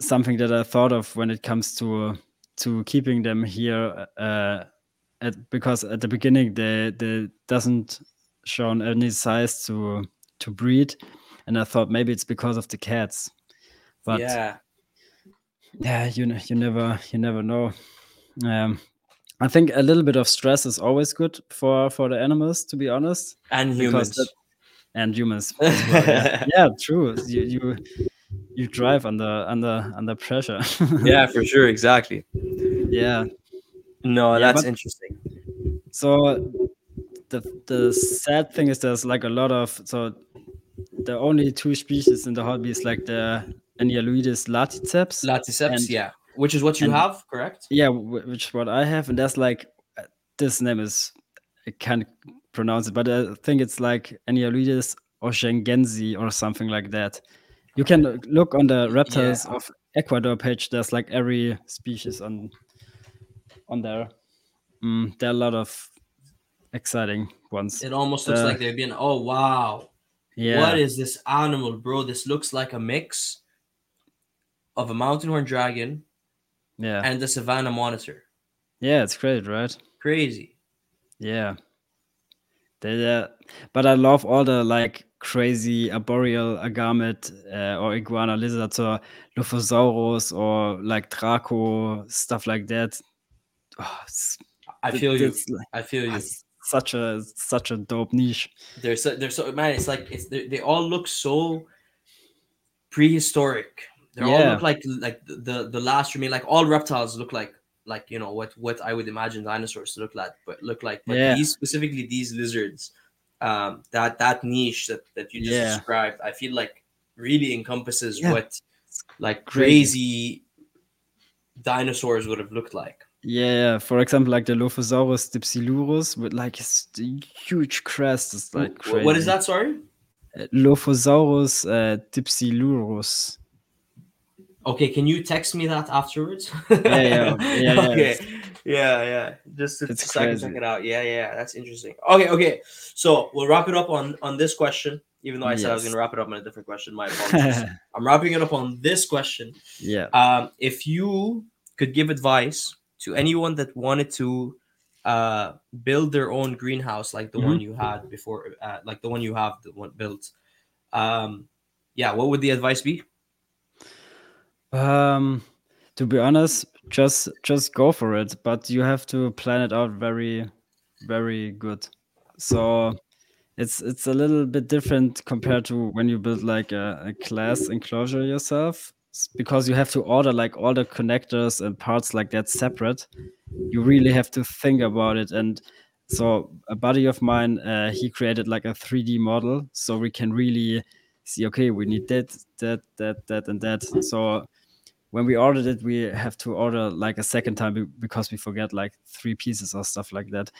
something that I thought of when it comes to to keeping them here, uh, at, because at the beginning they they doesn't shown any size to to breed, and I thought maybe it's because of the cats. But yeah. yeah you you never you never know um i think a little bit of stress is always good for for the animals to be honest And humans. that- and humans well, yeah. yeah true you you you drive under under under pressure yeah, for sure. Exactly. yeah No, Yeah, that's but- interesting. so the the sad thing is there's like a lot of so the only two species in the hobby is like the Enyalioides laticeps Laticeps, And- yeah. Which is what you and- have, correct? Yeah, wh- which is what I have, and that's like uh, this name is I can't pronounce it, but I think it's like Enyalioides oshaughnessyi or something like that. You can look on the reptiles of Ecuador page. There's like every species on on there. Mm, there are a lot of exciting ones. It almost looks Uh, like they've been. Oh wow! Yeah, What is this animal, bro? This looks like a mix of a mountain horn dragon yeah, and the savannah monitor. yeah. It's great, right? Crazy. Yeah. They, uh, but I love all the like crazy arboreal agamid uh, or iguana lizards or Lophosaurus or like Draco stuff like that. Oh, I feel you. it's like- I feel you. it's such a such a dope niche. They're so they're so man. It's like it's they all look so prehistoric. They all look like like the the, last remain. Like all reptiles look like like you know what what I would imagine dinosaurs look like, but look like. But Yeah. these specifically these lizards um, that that niche that, that you just Yeah. described, I feel like really encompasses Yeah. what like Crazy. dinosaurs would have looked like. Yeah, yeah. For example, like the Lophosaurus dipsilurus with like his huge crest is like crazy. what is that? Sorry. Uh, Lophosaurus uh, dipsilurus. Okay, can you text me that afterwards? yeah, yeah, yeah, okay. Yeah, yeah. Just to, so I can check it out. Yeah, yeah. That's interesting. Okay, okay. So we'll wrap it up on on this question. Even though I said I was going to wrap it up on a different question, my apologies. I'm wrapping it up on this question. yeah. Um, if you could give advice to anyone that wanted to uh, build their own greenhouse like the Mhm. one you had before, uh, like the one you have the one built, um, yeah, what would the advice be? Um, to be honest, just just go for it, but you have to plan it out very, very good. So it's it's a little bit different compared to when you build like a, a class enclosure yourself because you have to order like all the connectors and parts like that separate. You really have to think about it and. So a buddy of mine, uh, he created like a 3D model, so we can really see. Okay, we need that, that, that, that, and that. So when we ordered it, we have to order like a second time because we forget like three pieces or stuff like that.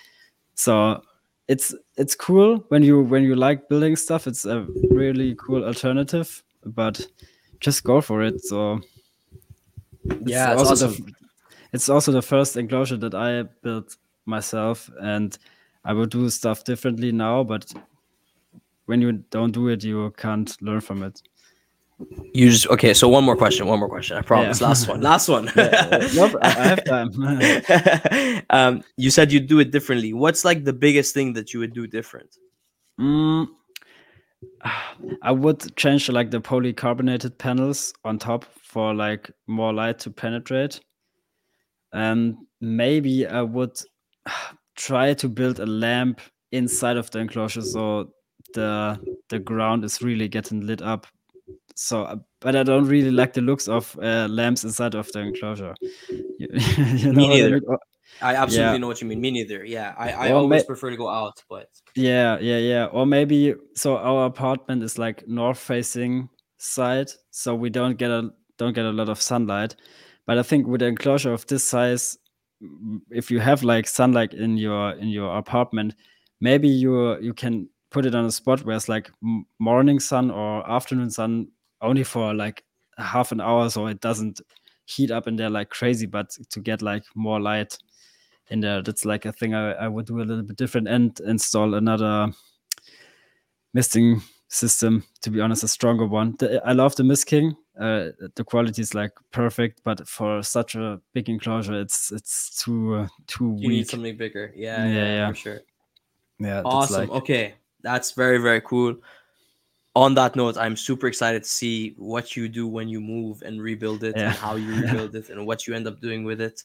So it's it's cool when you when you like building stuff. It's a really cool alternative, but just go for it. So it's Yeah, it's also awesome. the, it's also the first enclosure that I built myself, and I will do stuff differently now. But when you don't do it, you can't learn from it. You just okay. So one more question. One more question. I promise. Yeah. Last one. Last one. Yeah, nope, I, have time. um, you said you'd do it differently. What's like the biggest thing that you would do different? Mm, I would change like the polycarbonated panels on top for like more light to penetrate. And maybe I would try to build a lamp inside of the enclosure so the the ground is really getting lit up. So, uh, but I don't really like the looks of uh, lamps inside of the enclosure. You, you know I neither. mean? I absolutely Yeah. know what you mean. Me neither. Yeah, I, I always prefer to go out, but Yeah, yeah, yeah. Or maybe so our apartment is like north facing side, so we don't get a don't get a lot of sunlight. But I think with an enclosure of this size, if you have like sunlight in your in your apartment, maybe you you can put it on a spot where it's like morning sun or afternoon sun only for like half an hour, so it doesn't heat up in there like crazy, but to get like more light in there. That's like a thing I, I would do a little bit different and install another misting system. To be honest, a stronger one. The, I love the MistKing. Uh, the quality is like perfect, but for such a big enclosure, it's it's too uh, too you need something bigger. Yeah, Yeah, yeah, yeah. for sure. Yeah, Awesome. like- okay, that's very very cool. On that note, I'm super excited to see what you do when you move and rebuild it, Yeah. and how you rebuild it, and what you end up doing with it.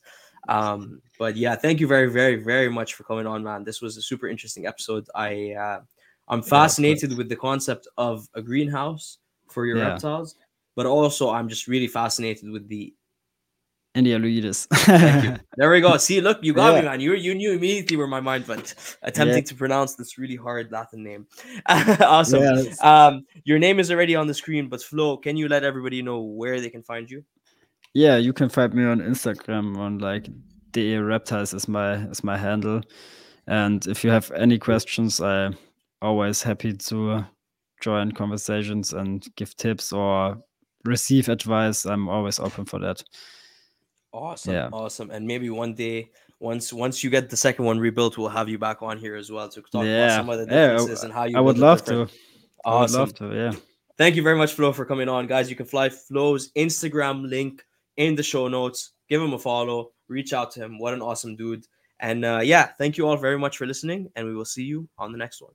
Um, but yeah, thank you very very very much for coming on, man. This was a super interesting episode. I uh, I'm fascinated with the concept of a greenhouse for your Yeah. reptiles, but also I'm just really fascinated with the Enyalioides. Thank you. There we go. See, look, you got me, Yeah. man. You you knew immediately where my mind went, attempting Yeah. to pronounce this really hard Latin name. awesome. Yeah, Um, your name is already on the screen, but Flo, can you let everybody know where they can find you? yeah, you can find me on Instagram on like de reptiles is my is my handle. And if you have any questions, I'm always happy to uh, join conversations and give tips or receive advice. I'm always open for that. Awesome. Yeah. Awesome. And maybe one day, once once you get the second one rebuilt, we'll have you back on here as well to talk about Yeah. some of the Yeah, I- differences and how you. I would love different. to. I would Awesome. love to. Yeah. Thank you very much, Flo, for coming on, guys. You can fly Flo's Instagram link in the show notes. Give him a follow. Reach out to him. What an awesome dude. And uh, yeah, thank you all very much for listening, and we will see you on the next one.